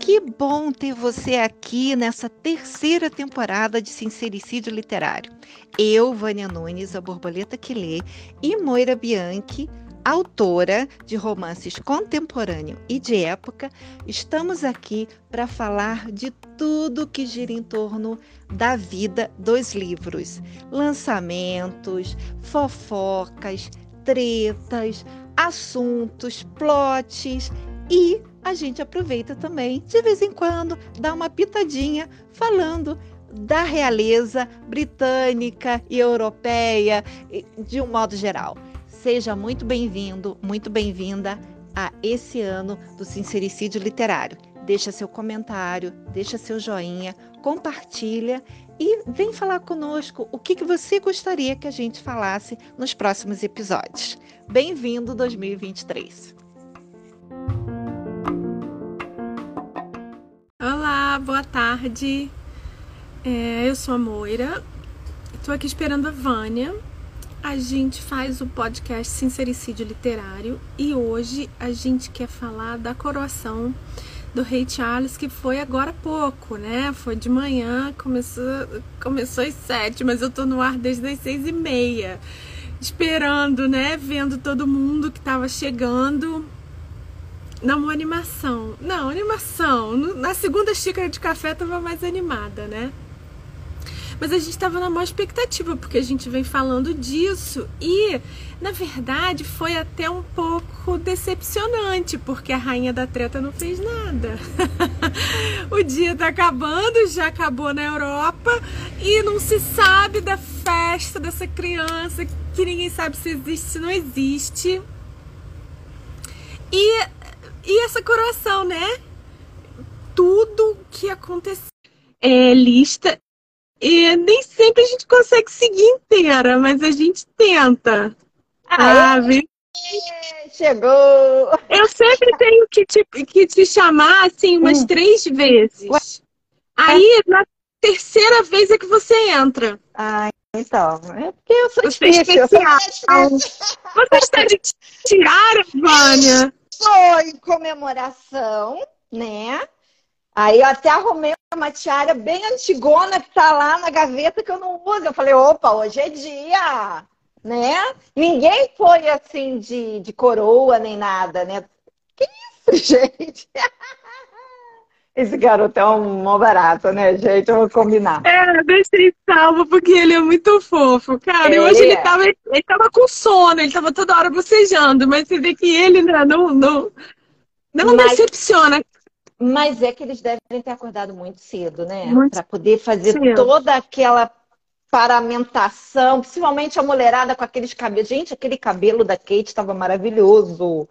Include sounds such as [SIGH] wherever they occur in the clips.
Que bom ter você aqui nessa terceira temporada de Sincericídio Literário. Eu, Vânia Nunes, a borboleta que lê, e Moira Bianchi, autora de romances contemporâneo e de época, estamos aqui para falar de tudo que gira em torno da vida dos livros, lançamentos, fofocas, tretas, assuntos, plots e a gente aproveita também, de vez em quando, dá uma pitadinha falando da realeza britânica e europeia, de um modo geral. Seja muito bem-vindo, muito bem-vinda a esse ano do Sincericídio Literário. Deixa seu comentário, deixa seu joinha, compartilha e vem falar conosco o que, que você gostaria que a gente falasse nos próximos episódios. Bem-vindo 2023! boa tarde. É, eu sou a Moira, estou aqui esperando a Vânia. A gente faz o podcast Sincericídio Literário e hoje a gente quer falar da coroação do rei Charles, que foi agora há pouco, né? Foi de manhã, começou, começou às sete, mas eu tô no ar desde as seis e meia, esperando, né? Vendo todo mundo que tava chegando não, animação. Não, animação. Na segunda xícara de café tava mais animada, né? Mas a gente tava na maior expectativa, porque a gente vem falando disso. E, na verdade, foi até um pouco decepcionante, porque a rainha da treta não fez nada. [LAUGHS] o dia tá acabando, já acabou na Europa, e não se sabe da festa dessa criança, que ninguém sabe se existe, se não existe. E e essa coroação, né? Tudo que aconteceu é lista e nem sempre a gente consegue seguir inteira, mas a gente tenta. Ah, viu? Chegou! Eu sempre tenho que te, que te chamar assim umas hum. três vezes. Ué? Aí, na terceira vez é que você entra. Ah, então. É porque eu sou você difícil. É especial. Você está de tiara, Vânia? foi em comemoração, né? Aí eu até arrumei uma tiara bem antigona que tá lá na gaveta que eu não uso. Eu falei, opa, hoje é dia, né? Ninguém foi assim de, de coroa nem nada, né? Que isso, [LAUGHS] gente? Esse garoto é um mó barato, né, gente? Eu vou combinar. É, deixei salvo porque ele é muito fofo, cara. E hoje ele é. tava, ele tava com sono, ele tava toda hora bocejando, mas você vê que ele né, não, não, não mas, decepciona. Mas é que eles devem ter acordado muito cedo, né? Para poder fazer cedo. toda aquela paramentação, principalmente a mulherada com aqueles cabelos. Gente, aquele cabelo da Kate estava maravilhoso.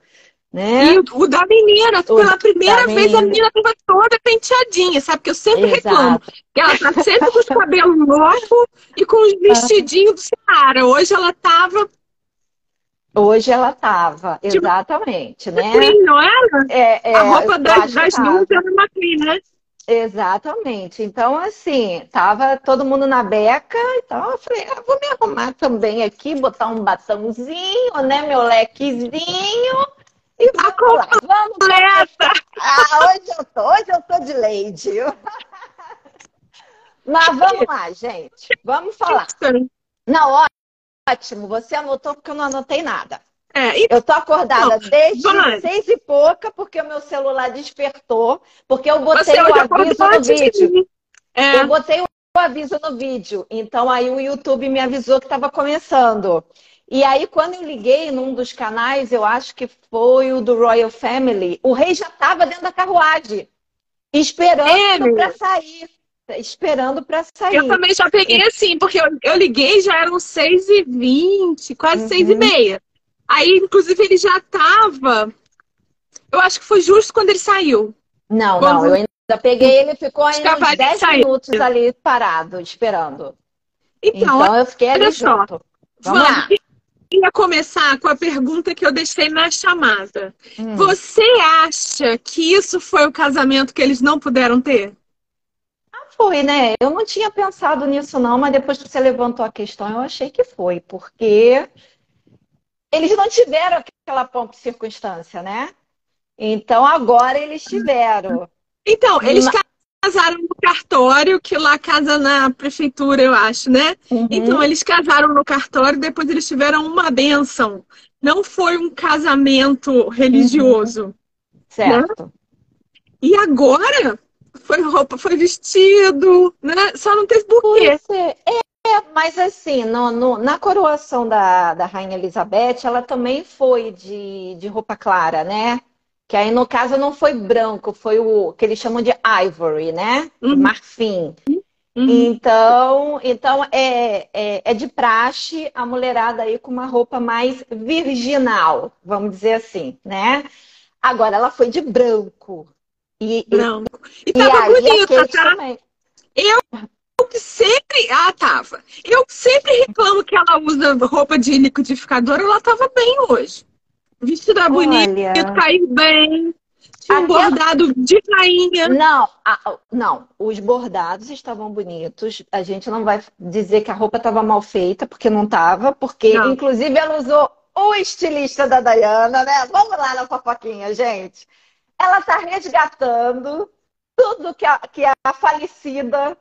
Né? E o, da menina, o pela primeira vez menina. a menina tava toda penteadinha, sabe? Que eu sempre Exato. reclamo. Que ela tá sempre com os [LAUGHS] cabelos novos e com os vestidinhos do Seara. Hoje ela tava. Hoje ela tava, tipo, exatamente, né? Não era? É, é, a roupa das, das duas era uma Queen, né? Exatamente. Então, assim, tava todo mundo na beca, então eu falei, ah, vou me arrumar também aqui, botar um batomzinho, né? Meu lequezinho e tá vamos lá, vamos completa. Ah, hoje eu tô, hoje eu tô de lady. [LAUGHS] Mas vamos lá, gente. Vamos falar. Não, ótimo. Você anotou porque eu não anotei nada. É, e... Eu tô acordada não, desde seis e pouca, porque o meu celular despertou, porque eu botei o aviso no vídeo. É. Eu botei o aviso no vídeo. Então aí o YouTube me avisou que estava começando. E aí, quando eu liguei num dos canais, eu acho que foi o do Royal Family, o rei já estava dentro da carruagem, esperando para sair. Esperando para sair. Eu também já peguei assim, porque eu, eu liguei, já eram 6h20, quase uhum. 6h30. Aí, inclusive, ele já estava. Eu acho que foi justo quando ele saiu. Não, quando... não, eu ainda peguei ele, ficou ainda uns 10 minutos ali parado, esperando. Então, então eu fiquei ali junto. Vamos, Vamos lá queria começar com a pergunta que eu deixei na chamada. Hum. Você acha que isso foi o casamento que eles não puderam ter? Foi, né? Eu não tinha pensado nisso, não, mas depois que você levantou a questão, eu achei que foi, porque eles não tiveram aquela pompa circunstância, né? Então agora eles tiveram. Então, eles casaram no cartório, que lá casa na prefeitura, eu acho, né? Uhum. Então, eles casaram no cartório, depois eles tiveram uma benção. Não foi um casamento religioso. Uhum. Certo. Né? E agora foi roupa, foi vestido, né? Só não teve buquê. É, é, mas assim, no, no, na coroação da, da Rainha Elizabeth, ela também foi de, de roupa clara, né? Que aí, no caso, não foi branco, foi o que eles chamam de ivory, né? Uhum. Marfim. Uhum. Então, então é, é, é, de praxe a mulherada aí com uma roupa mais virginal, vamos dizer assim, né? Agora, ela foi de branco. E, branco. E, e tava e bonita, tá? Também. Eu que sempre. Ah, tava. Eu sempre reclamo que ela usa roupa de liquidificador, ela tava bem hoje. Vestido é bonito, caiu bem. Tinha um bordado de rainha. Não, a, não, os bordados estavam bonitos. A gente não vai dizer que a roupa estava mal feita, porque não estava, porque não. inclusive ela usou o estilista da Dayana, né? Vamos lá na fofoquinha, gente. Ela está resgatando tudo que a, que a falecida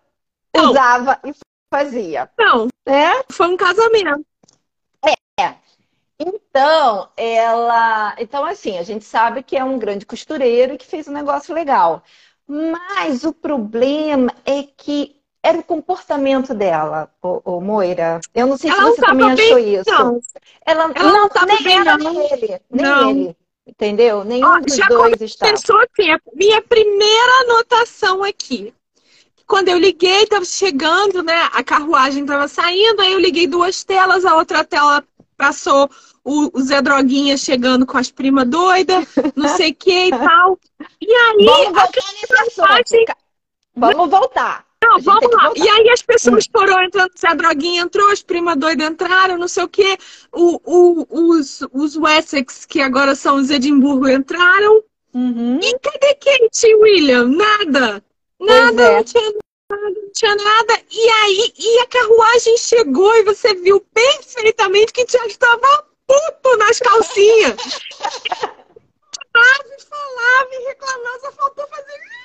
não. usava e fazia. Não, é? foi um casamento. É. Então, ela. Então, assim, a gente sabe que é um grande costureiro que fez um negócio legal. Mas o problema é que era o comportamento dela, ô, ô Moira. Eu não sei ela se você também achou bem, isso. Não. Ela, ela não, não nem bem, ela, não. nem ele. Nem não. ele. Entendeu? Nenhum Ó, dos dois está. Assim, a minha primeira anotação aqui. Quando eu liguei, estava chegando, né? A carruagem estava saindo, aí eu liguei duas telas, a outra tela passou o, o Zé Droguinha chegando com as primas doidas, não sei o que e [LAUGHS] tal. E aí, vamos voltar nesse carruagem... Vamos voltar. Não, vamos lá. E aí as pessoas foram entrando, Zé Droguinha entrou, as primas doidas entraram, não sei o quê. O, o, os, os Wessex, que agora são os Edimburgo, entraram. Uhum. E cadê Kate e William? Nada. Nada, é. não tinha não tinha nada. E aí, e a carruagem chegou e você viu perfeitamente que já estava puto nas calcinhas. [LAUGHS] falava e falava e reclamava, só faltou fazer.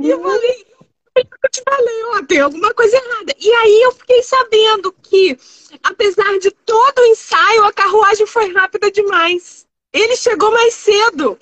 E eu falei, eu te falei, ó, tem alguma coisa errada. E aí eu fiquei sabendo que, apesar de todo o ensaio, a carruagem foi rápida demais. Ele chegou mais cedo.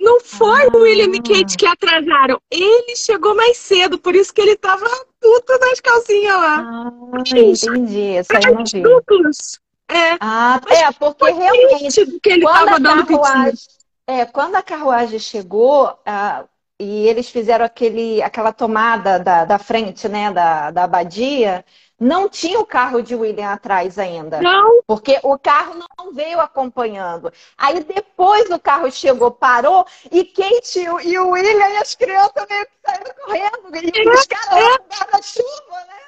Não foi ah. o William e Kate que atrasaram. Ele chegou mais cedo, por isso que ele tava puto nas calcinhas lá. Ah, entendi. Isso aí não vi. Duplos. É, ah, é porque realmente que ele tava dando carruagem, é, quando a carruagem chegou ah, e eles fizeram aquele, aquela tomada da, da frente, né, da, da abadia, não tinha o carro de William atrás ainda. Não. Porque o carro não veio acompanhando. Aí depois o carro chegou, parou, e Kate e o William e as crianças meio que saíram correndo. E os caras é. guarda-chuva, né?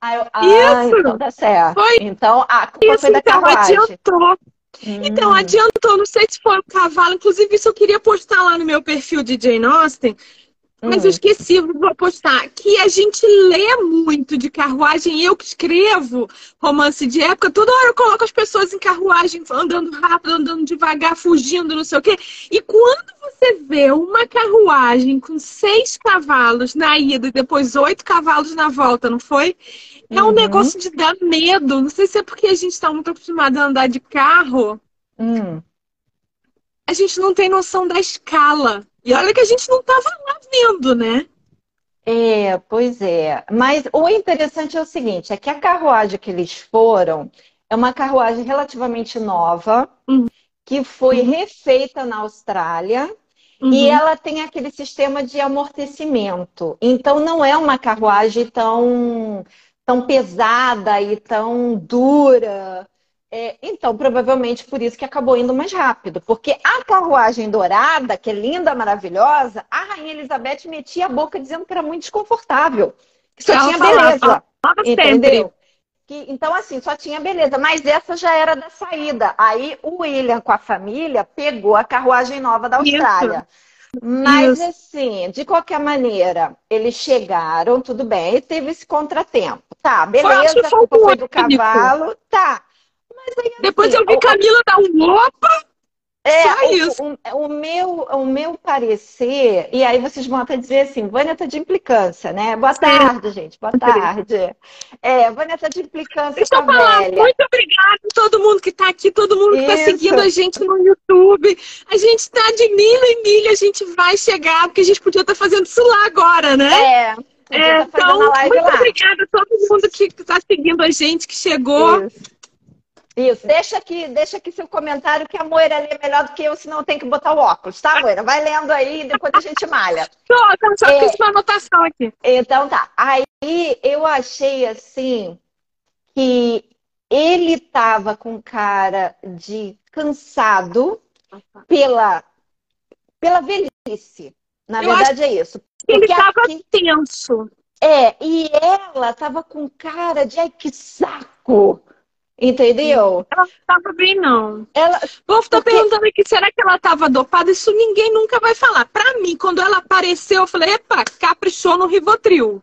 Aí eu, ah, Isso. então tá certo. Foi. Então a culpa Isso, foi da então, carruagem. Adiantou. Hum. Então, adiantou, não sei se foi o cavalo. Inclusive, isso eu queria postar lá no meu perfil de Jane Austen. Mas eu hum. esqueci, vou postar. Que a gente lê muito de carruagem. Eu que escrevo romance de época, toda hora eu coloco as pessoas em carruagem, andando rápido, andando devagar, fugindo, não sei o quê. E quando você vê uma carruagem com seis cavalos na ida e depois oito cavalos na volta, não foi? É um uhum. negócio de dar medo. Não sei se é porque a gente está muito acostumado a andar de carro. Hum. A gente não tem noção da escala. E olha que a gente não estava lá vendo, né? É, pois é. Mas o interessante é o seguinte: é que a carruagem que eles foram é uma carruagem relativamente nova, uhum. que foi uhum. refeita na Austrália. Uhum. E ela tem aquele sistema de amortecimento. Então, não é uma carruagem tão, tão pesada e tão dura é, então, provavelmente por isso que acabou indo mais rápido. Porque a carruagem dourada, que é linda, maravilhosa, a Rainha Elizabeth metia a boca dizendo que era muito desconfortável. Que só Ela tinha beleza. Falava, entendeu? Que, então, assim, só tinha beleza. Mas essa já era da saída. Aí o William, com a família, pegou a carruagem nova da Austrália. Isso. Mas, Isso. assim, de qualquer maneira, eles chegaram, tudo bem, e teve esse contratempo. Tá, beleza, foi, foi, foi do cavalo, tá. Aí, Depois assim, eu vi Camila dar um opa. É, o, o, o, meu, o meu parecer, e aí vocês vão até dizer assim, Vânia tá de implicância, né? Boa tarde, gente, boa tarde. É, Vânia tá de implicância Deixa falar, velha. Muito obrigada a todo mundo que tá aqui, todo mundo que tá Isso. tá seguindo a gente no YouTube. A gente tá de milho em milho, a gente vai chegar, porque a gente podia estar tá fazendo isso lá agora, né? É. É, tá então, muito lá. obrigada a todo mundo que está seguindo a gente, que chegou. Isso. Isso, deixa aqui, deixa aqui seu comentário que a Moira lê melhor do que eu, senão tem que botar o óculos, tá, Moira? Vai lendo aí e depois a gente malha. [LAUGHS] Tô, só é, fiz uma anotação aqui. Então tá. Aí eu achei assim que ele tava com cara de cansado pela, pela velhice. Na eu verdade é isso. Ele tava aqui... tenso. É, e ela tava com cara de ai que saco Entendeu? Ela não estava bem, não. Ela... O povo tá Porque... perguntando aqui, será que ela estava dopada? Isso ninguém nunca vai falar. Pra mim, quando ela apareceu, eu falei, epa, caprichou no Rivotril.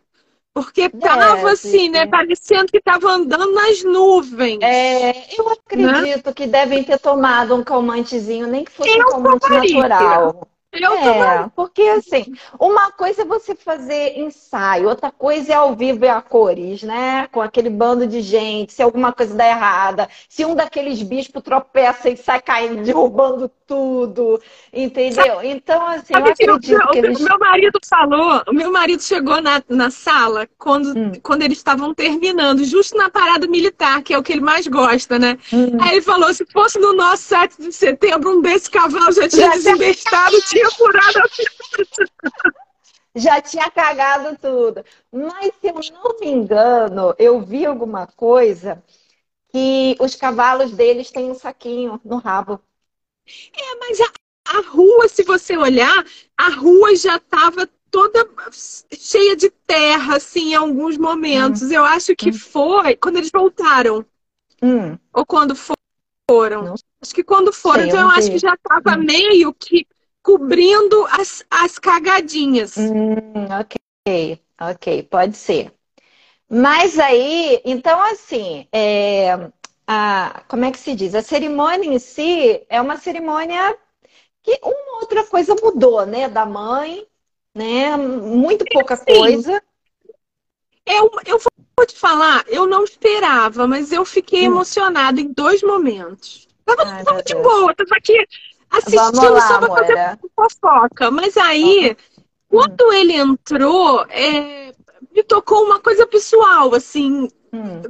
Porque tava assim, né? Parecendo que tava andando nas nuvens. É, eu acredito né? que devem ter tomado um calmantezinho, nem que fosse eu um calmante natural. Eu é, porque assim, uma coisa é você fazer ensaio, outra coisa é ao vivo e a cores, né? Com aquele bando de gente, se alguma coisa dá errada, se um daqueles bispos tropeça e sai caindo, [LAUGHS] derrubando tudo, entendeu? Então, assim, Sabe eu acredito o, que eles... O meu marido falou, o meu marido chegou na, na sala quando, hum. quando eles estavam terminando, justo na parada militar, que é o que ele mais gosta, né? Hum. Aí ele falou, se fosse no nosso 7 de setembro, um desses cavalos já tinha já desembestado, tinha tinha furado a Já tinha cagado tudo. Mas se eu não me engano, eu vi alguma coisa que os cavalos deles têm um saquinho no rabo. É, mas a, a rua, se você olhar, a rua já estava toda cheia de terra, assim, em alguns momentos. Hum. Eu acho que hum. foi quando eles voltaram. Hum. Ou quando foram. Não. Acho que quando foram. Sei, então eu, eu acho que já estava hum. meio que cobrindo as, as cagadinhas. Hum, ok, ok, pode ser. Mas aí, então assim, é, a, como é que se diz? A cerimônia em si é uma cerimônia que uma outra coisa mudou, né? Da mãe, né? Muito pouca Sim. coisa. Eu, eu vou te falar, eu não esperava, mas eu fiquei hum. emocionada em dois momentos. Tava, Ai, tava de boa, tava aqui assistindo lá, só pra fazer fofoca. Mas aí, quando ele entrou, é, me tocou uma coisa pessoal, assim. Hum.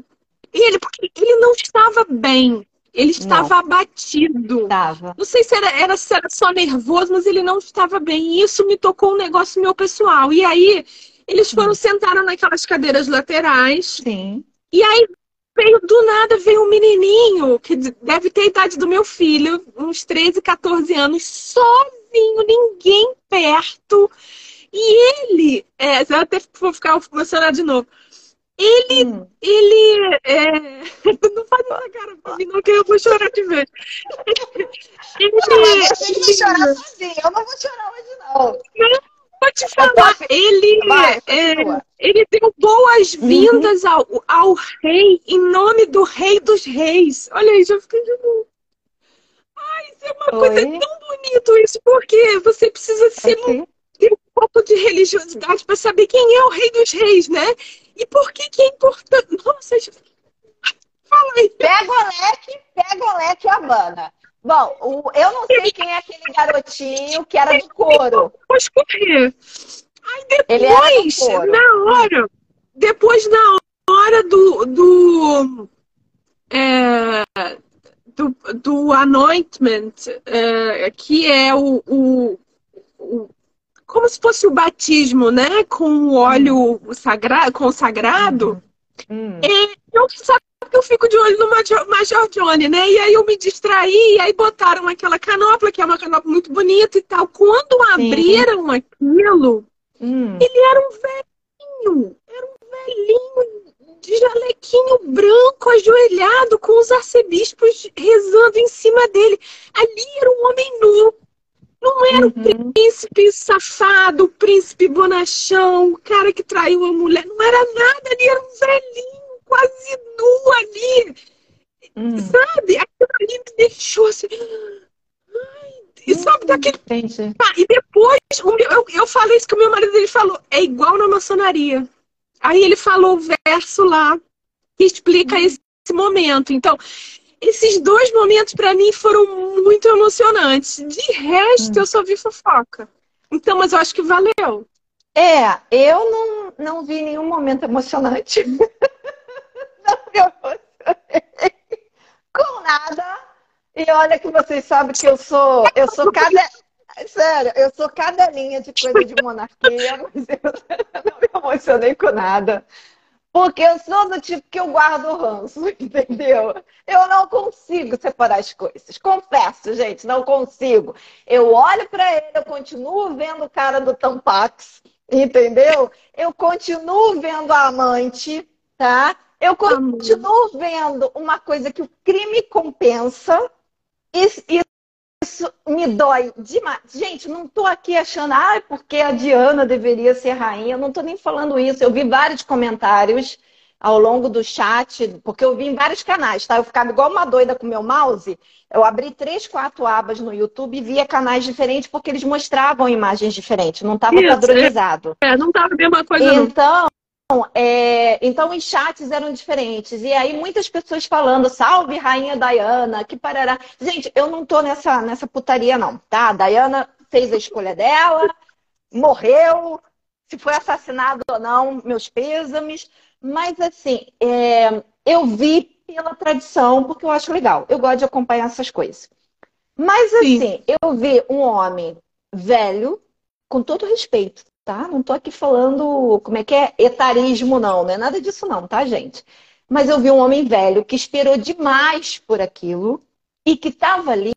Ele, porque ele não estava bem. Ele estava não. abatido. Estava. Não sei se era, era, se era só nervoso, mas ele não estava bem. E isso me tocou um negócio meu pessoal. E aí, eles foram, hum. sentaram naquelas cadeiras laterais. Sim. E aí veio do nada, veio um menininho, que deve ter a idade do meu filho, uns 13, 14 anos, sozinho, ninguém perto. E ele, é, eu até vou ficar emocionado de novo. Ele, hum. ele, é... [LAUGHS] não faz essa cara pra mim, não, que eu vou chorar de vez. ele, não, ele... chorar sozinho, eu não vou chorar hoje não. Vou te falar, ele, é, ele deu boas-vindas uhum. ao, ao rei, em nome do rei dos reis. Olha aí, já fiquei de novo. Ai, isso é uma Oi? coisa tão bonito isso, porque você precisa ser okay. ter um pouco de religiosidade para saber quem é o rei dos reis, né? E por que que é importante. Nossa, fala aí. Pega o leque, pega o leque, Havana. Bom, o, eu não sei quem é aquele garotinho que era do couro. Vou escorrer. Aí depois, na hora, depois na hora do, do, é, do, do anointment, é, que é o, o, o, como se fosse o batismo, né? Com o óleo sagrado, consagrado. Hum. É, eu só eu fico de olho no Major, Major Johnny, né? E aí eu me distraí, e aí botaram aquela canopla, que é uma canopla muito bonita e tal. Quando abriram Sim. aquilo, hum. ele era um velhinho, era um velhinho de jalequinho branco, ajoelhado, com os arcebispos rezando em cima dele. Ali era um homem nu. Não era uhum. o príncipe safado, o príncipe bonachão, o cara que traiu a mulher. Não era nada, ali era um velhinho quase nu ali. Hum. Sabe? Aquilo ali me deixou assim. E sabe hum, daquele. Entendi. Ah, e depois, meu, eu, eu falei isso que o meu marido ele falou. É igual na maçonaria. Aí ele falou o verso lá que explica hum. esse, esse momento. Então, esses dois momentos para mim foram muito emocionantes. De resto, hum. eu só vi fofoca. Então, mas eu acho que valeu. É, eu não, não vi nenhum momento emocionante. [LAUGHS] me [LAUGHS] emocionei com nada. E olha que vocês sabem que eu sou, eu sou cada. Sério, eu sou cadelinha de coisa de monarquia, [LAUGHS] mas eu não me emocionei com nada. Porque eu sou do tipo que eu guardo ranço, [LAUGHS] entendeu? Eu não consigo separar as coisas. Confesso, gente, não consigo. Eu olho para ele, eu continuo vendo o cara do Tampax, entendeu? Eu continuo vendo a amante, tá? Eu continuo vendo uma coisa que o crime compensa. E, isso me dói demais. Gente, não estou aqui achando, ah, porque a Diana deveria ser rainha. Eu não estou nem falando isso. Eu vi vários comentários ao longo do chat, porque eu vi em vários canais, tá? Eu ficava igual uma doida com meu mouse. Eu abri três, quatro abas no YouTube e via canais diferentes porque eles mostravam imagens diferentes, não estava padronizado. É, não estava a mesma coisa. Então, é, então os chats eram diferentes. E aí muitas pessoas falando, salve Rainha Diana, que parará. Gente, eu não tô nessa, nessa putaria, não, tá? A Diana fez a escolha dela, morreu. Se foi assassinado ou não, meus pêsames. Mas assim, é, eu vi pela tradição, porque eu acho legal. Eu gosto de acompanhar essas coisas. Mas assim, Sim. eu vi um homem velho, com todo respeito, tá? Não tô aqui falando como é que é etarismo, não, não é nada disso, não, tá, gente? Mas eu vi um homem velho que esperou demais por aquilo e que estava ali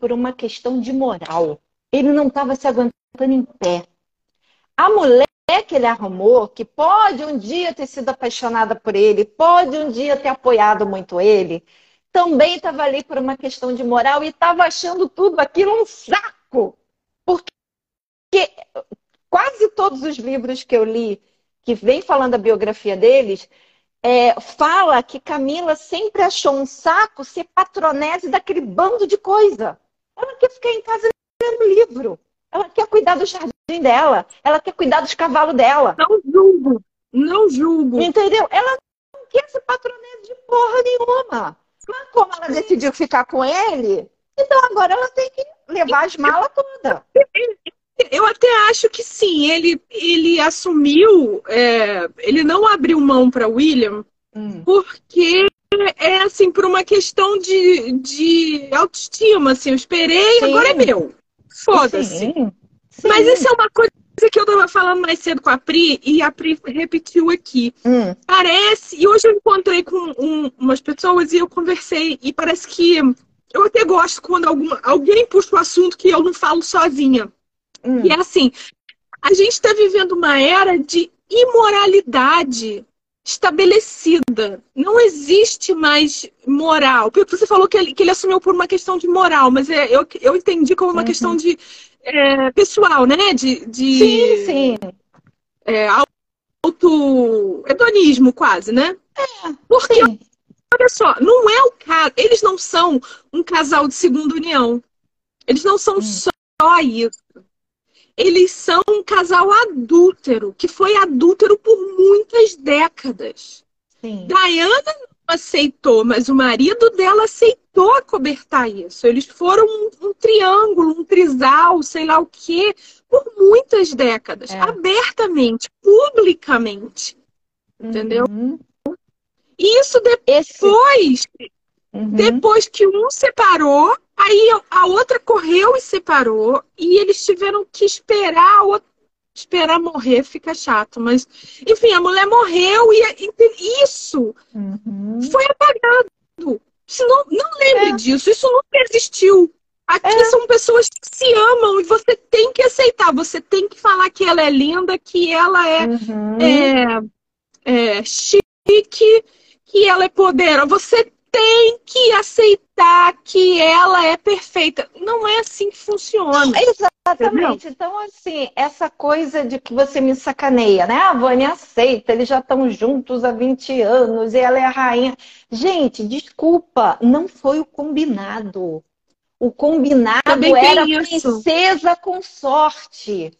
por uma questão de moral. Ele não estava se aguentando em pé. A mulher que ele arrumou, que pode um dia ter sido apaixonada por ele, pode um dia ter apoiado muito ele, também estava ali por uma questão de moral e estava achando tudo aquilo um saco. Porque quase todos os livros que eu li, que vem falando a biografia deles, é, fala que Camila sempre achou um saco ser patronese daquele bando de coisa. Ela quer ficar em casa lendo livro. Ela quer cuidar do jardim dela. Ela quer cuidar dos cavalos dela. Não julgo. Não julgo. Entendeu? Ela não quer ser patronese de porra nenhuma. Mas como ela decidiu ficar com ele, então agora ela tem que levar as malas todas. Eu até acho que sim, ele, ele assumiu, é, ele não abriu mão para William, hum. porque é assim, por uma questão de, de autoestima, assim, eu esperei, sim. agora é meu. Foda-se. Mas isso é uma coisa que eu tava falando mais cedo com a Pri e a Pri repetiu aqui. Hum. Parece, e hoje eu encontrei com um, umas pessoas e eu conversei, e parece que eu até gosto quando alguma, alguém puxa o assunto que eu não falo sozinha. Hum. E é assim, a gente está vivendo uma era de imoralidade estabelecida. Não existe mais moral. Porque você falou que ele, que ele assumiu por uma questão de moral, mas é, eu, eu entendi como uma uhum. questão de é, pessoal, né? De, de, sim, sim. É, auto-hedonismo, quase, né? É, porque, sim. olha só, não é o caso. Eles não são um casal de segunda união. Eles não são hum. só isso eles são um casal adúltero, que foi adúltero por muitas décadas. Sim. Diana não aceitou, mas o marido dela aceitou acobertar isso. Eles foram um, um triângulo, um trisal, sei lá o quê, por muitas décadas, é. abertamente, publicamente. Entendeu? Uhum. Isso depois, Esse... uhum. depois que um separou, Aí a outra correu e separou, e eles tiveram que esperar a outra. Esperar morrer fica chato, mas enfim, a mulher morreu e, e isso uhum. foi apagado. Isso não, não lembre é. disso, isso nunca existiu. Aqui é. são pessoas que se amam e você tem que aceitar, você tem que falar que ela é linda, que ela é, uhum. é, é chique, que ela é poderosa. Você tem que aceitar acreditar que ela é perfeita. Não é assim que funciona. Exatamente. Entendeu? Então, assim, essa coisa de que você me sacaneia, né? A Vânia aceita, eles já estão juntos há 20 anos e ela é a rainha. Gente, desculpa, não foi o combinado. O combinado era princesa consorte.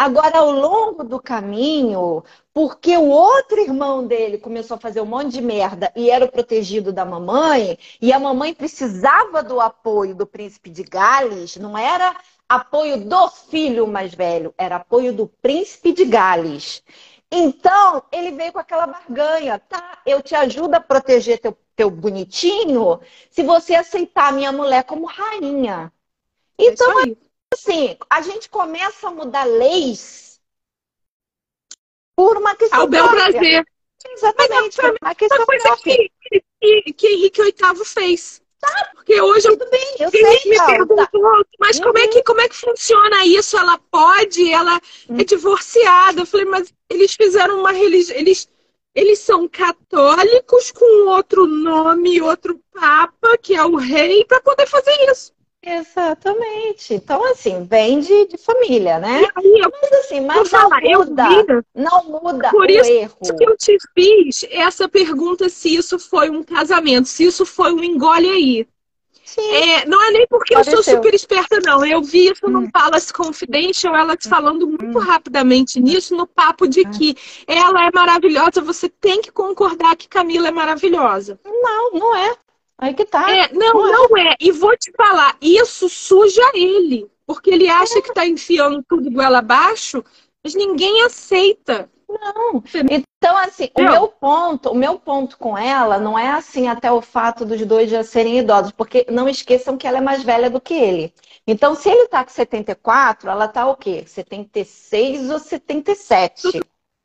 Agora, ao longo do caminho, porque o outro irmão dele começou a fazer um monte de merda e era o protegido da mamãe, e a mamãe precisava do apoio do príncipe de Gales, não era apoio do filho mais velho, era apoio do príncipe de Gales. Então, ele veio com aquela barganha, tá? Eu te ajudo a proteger teu, teu bonitinho se você aceitar a minha mulher como rainha. É então, é assim, a gente começa a mudar leis por uma questão. Ao bel prazer. Exatamente. Mas, uma questão coisa que, que, que Henrique VIII fez. Tá, porque hoje Tudo bem, eu sei, me não, perguntou, tá. mas uhum. como, é que, como é que funciona isso? Ela pode, ela uhum. é divorciada. Eu falei, mas eles fizeram uma religião. Eles, eles são católicos com outro nome, outro papa, que é o rei, para poder fazer isso. Exatamente. Então, assim, vem de, de família, né? Aí, mas assim, mas não falar, muda. não muda Por o isso erro. que eu te fiz essa pergunta se isso foi um casamento, se isso foi um engole aí. É, não é nem porque Pareceu. eu sou super esperta, não. Eu vi isso hum. no Palace Confidential, ela te falando muito hum. rapidamente nisso, no papo de hum. que ela é maravilhosa, você tem que concordar que Camila é maravilhosa. Não, não é. Aí que tá. É, não, não é. não é. E vou te falar, isso suja ele. Porque ele acha que tá enfiando tudo goela abaixo, mas ninguém aceita. Não. Então, assim, o meu ponto, o meu ponto com ela não é assim até o fato dos dois já serem idosos, porque não esqueçam que ela é mais velha do que ele. Então, se ele tá com 74, ela tá o quê? 76 ou 77?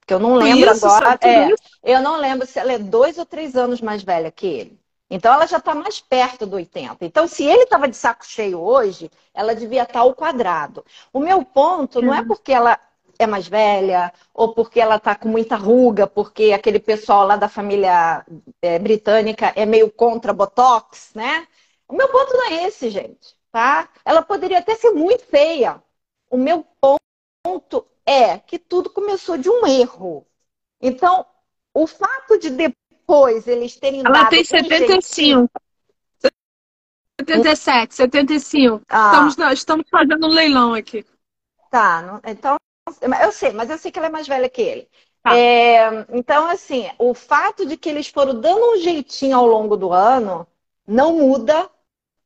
Que eu não lembro isso, agora. É, eu não lembro se ela é dois ou três anos mais velha que ele. Então ela já está mais perto do 80. Então, se ele estava de saco cheio hoje, ela devia estar tá ao quadrado. O meu ponto não é uhum. porque ela é mais velha, ou porque ela está com muita ruga, porque aquele pessoal lá da família é, britânica é meio contra Botox, né? O meu ponto não é esse, gente, tá? Ela poderia até ser muito feia. O meu ponto é que tudo começou de um erro. Então, o fato de depois eles terem Ela dado tem 75. 77, 75. Ah. Estamos, estamos fazendo um leilão aqui. Tá, então eu sei, mas eu sei que ela é mais velha que ele. Tá. É, então, assim, o fato de que eles foram dando um jeitinho ao longo do ano não muda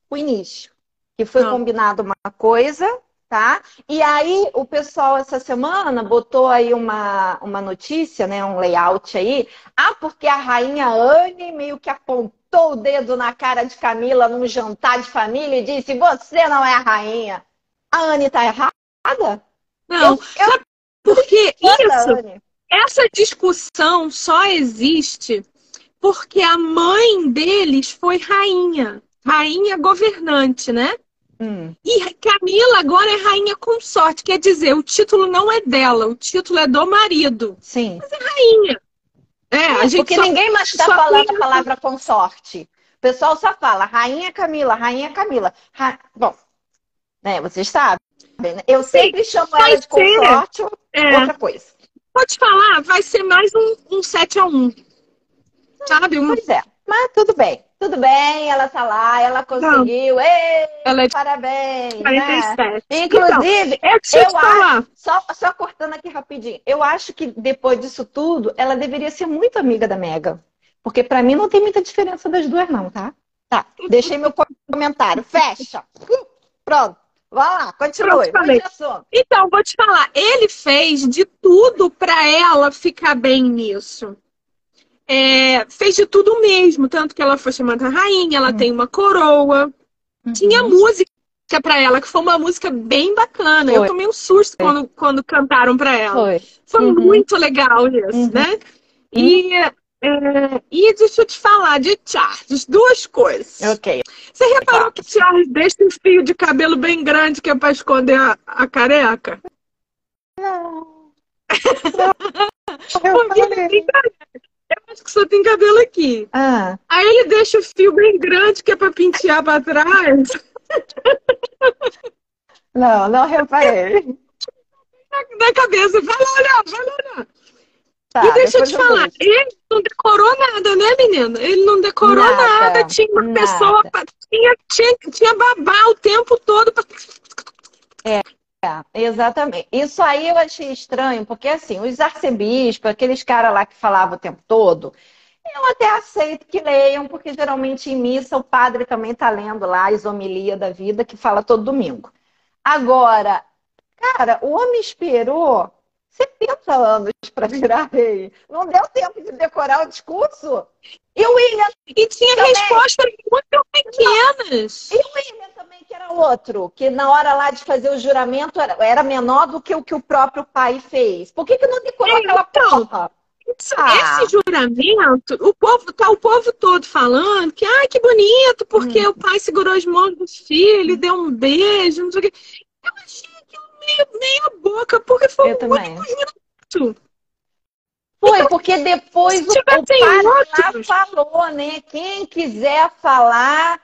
o início. Que foi não. combinado uma coisa, tá? E aí o pessoal essa semana botou aí uma, uma notícia, né? Um layout aí. Ah, porque a rainha Anne meio que apontou o dedo na cara de Camila num jantar de família e disse: Você não é a rainha. A Anne tá errada? Não, eu, eu... porque isso, essa discussão só existe porque a mãe deles foi rainha, rainha governante, né? Hum. E Camila agora é rainha consorte, quer dizer, o título não é dela, o título é do marido. Sim. Mas é rainha. É, a gente porque só, ninguém mais está falando a palavra consorte. O pessoal só fala rainha Camila, rainha Camila. Ra... Bom, né, vocês sabem. Né? Eu Sim, sempre chamo ela de consorte ou é. outra coisa. Pode falar, vai ser mais um, um 7 a 1. Sabe? Um... Pois é, mas tudo bem. Tudo bem, ela tá lá, ela conseguiu. Ei, ela é parabéns. 47. Né? Inclusive, então, eu acho, só, só cortando aqui rapidinho, eu acho que depois disso tudo, ela deveria ser muito amiga da Mega. Porque para mim não tem muita diferença das duas, não, tá? Tá, deixei meu comentário. Fecha. Pronto. Vai lá, continue. Pronto, então, vou te falar. Ele fez de tudo para ela ficar bem nisso. É, fez de tudo mesmo, tanto que ela foi chamada rainha, ela uhum. tem uma coroa. Uhum. Tinha música para ela, que foi uma música bem bacana. Foi. Eu tomei um susto quando, quando cantaram para ela. Foi, foi uhum. muito legal isso, uhum. né? E uhum. É, e deixa eu te falar de Charles, duas coisas. Ok. Você reparou que Charles deixa um fio de cabelo bem grande que é para esconder a, a careca? Não. [LAUGHS] Não. Eu, eu acho que só tem cabelo aqui. Ah, Aí ele deixa o fio bem grande, que é pra pentear pra trás, [LAUGHS] não, não reparei. na, [LAUGHS] na cabeça. Vai lá olhar, vai lá olhar. Tá, e deixa eu te falar, vejo. ele não decorou nada, né, menina? Ele não decorou Nada, nada. Tinha uma nada. pessoa, tinha, tinha, tinha babá o tempo todo. pra- É, exatamente. Isso aí eu achei estranho, porque assim, os arcebispos, aqueles caras lá que falavam o tempo todo, eu até aceito que leiam, porque geralmente em missa o padre também tá lendo lá a isomilia da vida, que fala todo domingo. Agora, cara, o homem esperou 70 anos para virar rei. Não deu tempo de decorar o discurso? E o William E tinha Também. respostas muito pequenas. E o William também, que era outro, que na hora lá de fazer o juramento era, era menor do que o que o próprio pai fez. Por que, que não decorou É, aquela então. porra? Ah. Esse juramento, o povo, tá o povo todo falando que, ai, que bonito, porque Hum. o pai segurou as mãos do filho, deu um beijo, não sei o quê. Eu achei meio, meia boca, porque foi Eu o também. único juramento. Foi, porque depois o, o padre lá outros. falou, né? Quem quiser falar,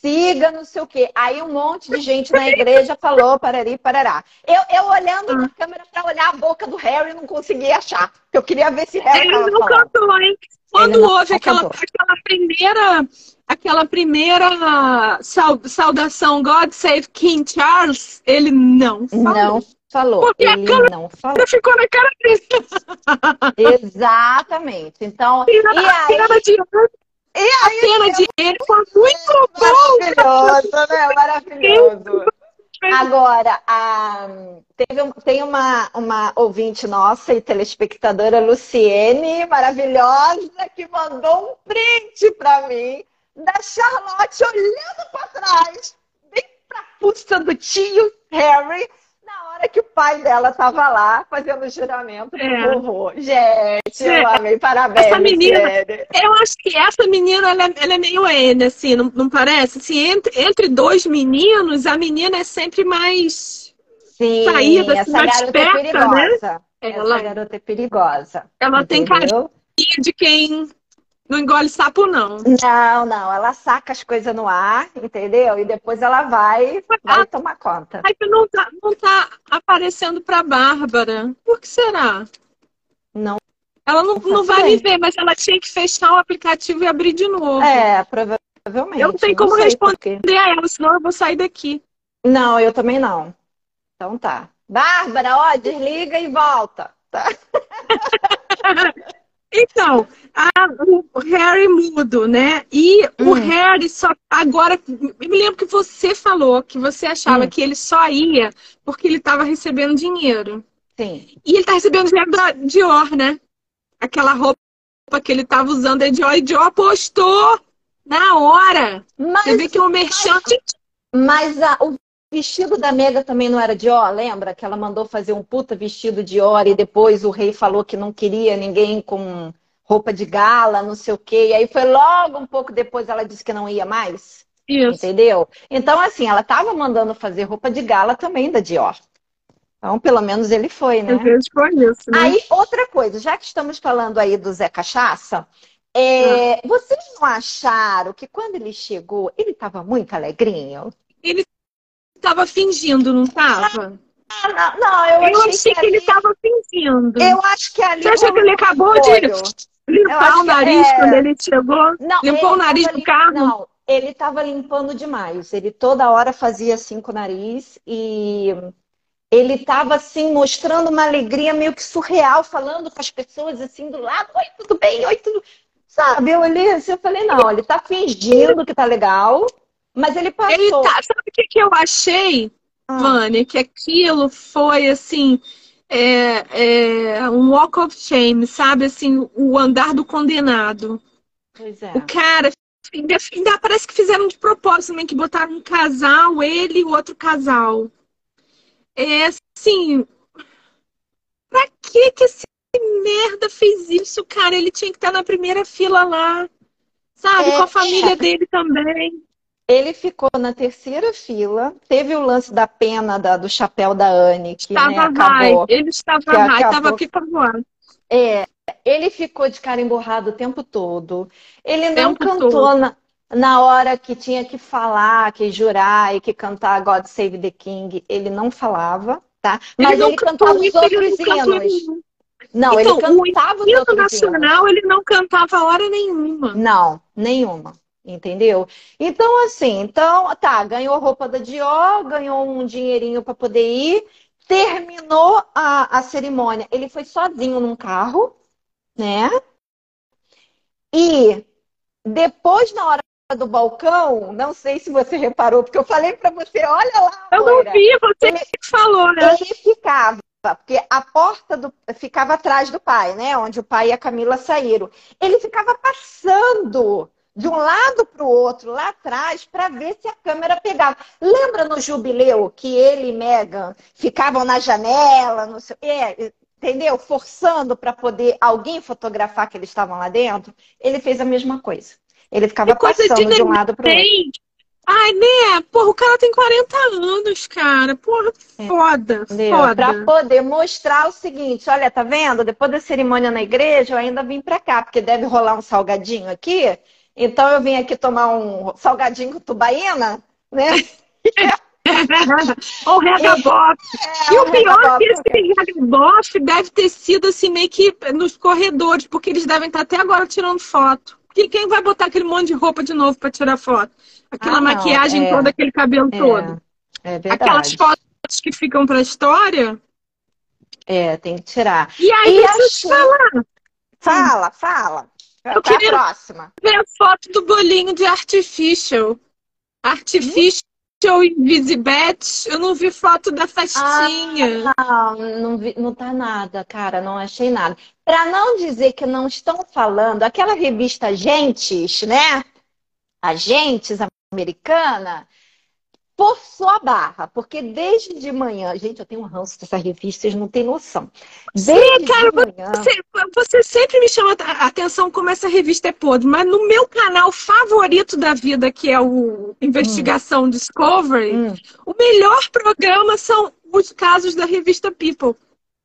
siga, não sei o quê. Aí um monte de gente na igreja falou, parari, parará. Eu, eu olhando Ah. na câmera pra olhar a boca do Harry, não conseguia achar. Porque eu queria ver se Harry Ele não falando. cantou, hein? Quando Ele houve aquela, cantou. aquela primeira, aquela primeira sau- saudação God Save King Charles, ele não falou. Não falou. Porque a Ele câmera- não falou. Ficou na cara dele. Exatamente. Então, E e a aí, cena de a cena de ele foi muito bom. Maravilhoso, né? Maravilhoso. Agora, a- teve um- tem uma, uma ouvinte nossa e telespectadora, Luciene, maravilhosa, que mandou um print pra mim da Charlotte olhando pra trás, bem pra puça do tio Harry, na hora que o pai dela tava lá fazendo o juramento pro É. vovô. Gente, eu É. amei. Parabéns, Essa menina-. Eu acho que essa menina, ela, é- ela é meio N, assim, não, não parece? Assim, entre, entre dois meninos, a menina é sempre mais... Sim, saída, assim, essa mais garota é né? perigosa. Ela, Essa garota é perigosa. ela tem carinha entendeu? de quem não engole sapo, não. Não, não, ela saca as coisas no ar, entendeu? E depois ela vai, vai tomar conta. Aí não tá, não tá aparecendo pra Bárbara. Por que será? Não. Ela não, Não vai me ver, mas ela tinha que fechar o aplicativo e abrir de novo. É, provavelmente. Eu não tenho como responder. a ela? Senão eu vou sair daqui. Não, eu também não. Então tá. Bárbara, ó, desliga e volta. Tá? [LAUGHS] Então, a- o Harry mudo, né? E o Hum. Harry só. Agora, eu me lembro que você falou que você achava Hum. que ele só ia porque ele estava recebendo dinheiro. Sim. E ele tá recebendo dinheiro da Dior, né? Aquela roupa que ele tava usando é Dior. E Dior postou na hora. Você vê Mas, que é um merchante. mas a- o vestido da Mega também não era Dior, lembra? Que ela mandou fazer um puta vestido Dior e depois o rei falou que não queria ninguém com roupa de gala, não sei o quê. E aí foi logo um pouco depois ela disse que não ia mais. Isso. Entendeu? Então, assim, ela estava mandando fazer roupa de gala também da Dior. Então, pelo menos ele foi, né? Vezes foi isso, né? Aí, outra coisa, já que estamos falando aí do Zé Cachaça, é, vocês não acharam que quando ele chegou, ele estava muito alegrinho? Tava fingindo, não tava? Ah, não, não, eu, Eu achei, achei que ali, ele tava fingindo. Eu acho que ali. Você acha que ele acabou de limpar o que nariz é- quando ele chegou? Não, Limpou o nariz tava do lim- carro? Não, ele estava limpando demais. Ele toda hora fazia assim com o nariz e ele estava assim mostrando uma alegria meio que surreal, falando com as pessoas assim do lado, oi, tudo bem? Oi, tudo. Sabe, eu olhei assim, eu falei, não, ele tá fingindo que tá legal, mas ele passou. Ele tá. Sabe o que, que eu achei, Ah, Vânia? Que aquilo foi assim. É, é, um walk of shame, sabe? Assim, o andar do condenado. pois é. O cara, ainda, ainda parece que fizeram de propósito também, que botaram um casal, ele e o outro casal. É assim. Pra que que esse merda fez isso, cara? Ele tinha que estar na primeira fila lá. Sabe? É, Com a família dele também. Ele ficou na terceira fila, teve o lance da pena da- do chapéu da Anne, que né, Estava vai. acabou. Ele estava vai. Estava aqui para voar. É, ele ficou de cara emborrado o tempo todo. Ele não cantou todo. na, na hora que tinha que falar, que jurar e que cantar God Save the King. Ele não falava, tá? Mas não ele, cantou cantava os ele outros não hinos. nenhum. Não, Então, ele o cantava os hino nacional ele não cantava hora nenhuma. Não, nenhuma. Entendeu? Então, assim, então, tá, ganhou roupa da Dior, ganhou um dinheirinho para poder ir, terminou a, a cerimônia. Ele foi sozinho num carro, né? E depois, na hora do balcão, não sei se você reparou, porque eu falei para você, olha lá, Eu não vi, você Ele- que falou, né? Ele ficava, porque a porta do, ficava atrás do pai, né? Onde o pai e a Camila saíram. Ele ficava passando de um lado para o outro, lá atrás, para ver se a câmera pegava. Lembra no jubileu que ele e Megan ficavam na janela, no seu, é, entendeu? Forçando para poder alguém fotografar que eles estavam lá dentro? Ele fez a mesma coisa. Ele ficava coisa de passando de um lado para o outro. Ai, né? Porra, o cara tem 40 anos, cara. Porra, foda, Entendeu? foda. Pra poder mostrar o seguinte, olha, tá vendo? Depois da cerimônia na igreja, eu ainda vim pra cá, porque deve rolar um salgadinho aqui. Então eu vim aqui tomar um salgadinho com tubaína, né? [LAUGHS] Ou regabof. É, E o pior é que esse regabof deve ter sido assim, meio que nos corredores, porque eles devem estar até agora tirando foto. Porque quem vai botar aquele monte de roupa de novo pra tirar foto? Aquela Ah, não, maquiagem é. toda, aquele cabelo todo. É, é Aquelas verdade. fotos que ficam pra história. É, tem que tirar. E aí, E deixa eu te falar. Fala, fala. Eu Pra queria- próxima. Ver a foto do bolinho de Artificial. Artificial Invisibet. Eu não vi foto da festinha. Não, não, vi- não tá nada, cara, não achei nada. Para não dizer que não estão falando, aquela revista Gentes, né? Agentes americana, forçou a barra, porque desde de manhã, gente, eu tenho um ranço dessa revista, vocês não têm noção. Desde cara, de manhã, Você, você sempre me chama a atenção como essa revista é podre, mas no meu canal favorito da vida, que é o Investigação Discovery, Hum. o melhor programa são os casos da revista People.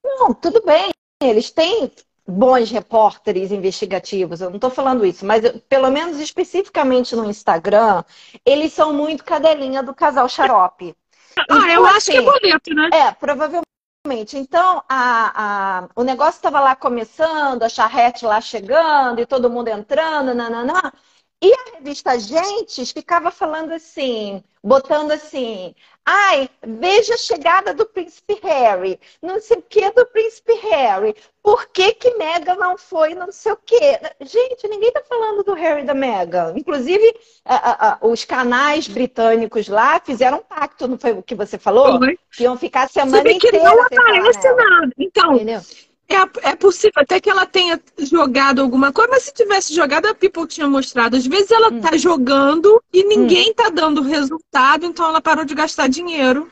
Não, tudo bem, eles têm bons repórteres investigativos, eu não estou falando isso, mas eu- pelo menos especificamente no Instagram, eles são muito cadelinha do casal xarope. Ah, Então, eu acho que é assim, boleto, né? É, provavelmente. Então, a, a- o negócio estava lá começando, a charrete lá chegando e todo mundo entrando, nananã. E a revista Gentes ficava falando assim, botando assim, ai, veja a chegada do príncipe Harry, não sei o que do príncipe Harry, por que que Meghan não foi, não sei o quê. Gente, ninguém tá falando do Harry e da Meghan. Inclusive, a- a- os canais britânicos lá fizeram um pacto, não foi o que você falou? Que iam ficar a semana que inteira não sem falar aparece nada. Então, Entendeu? É, é possível até que ela tenha jogado alguma coisa, mas se tivesse jogado, a People tinha mostrado. Às vezes ela Hum. tá jogando e ninguém tá dando resultado, então ela parou de gastar dinheiro.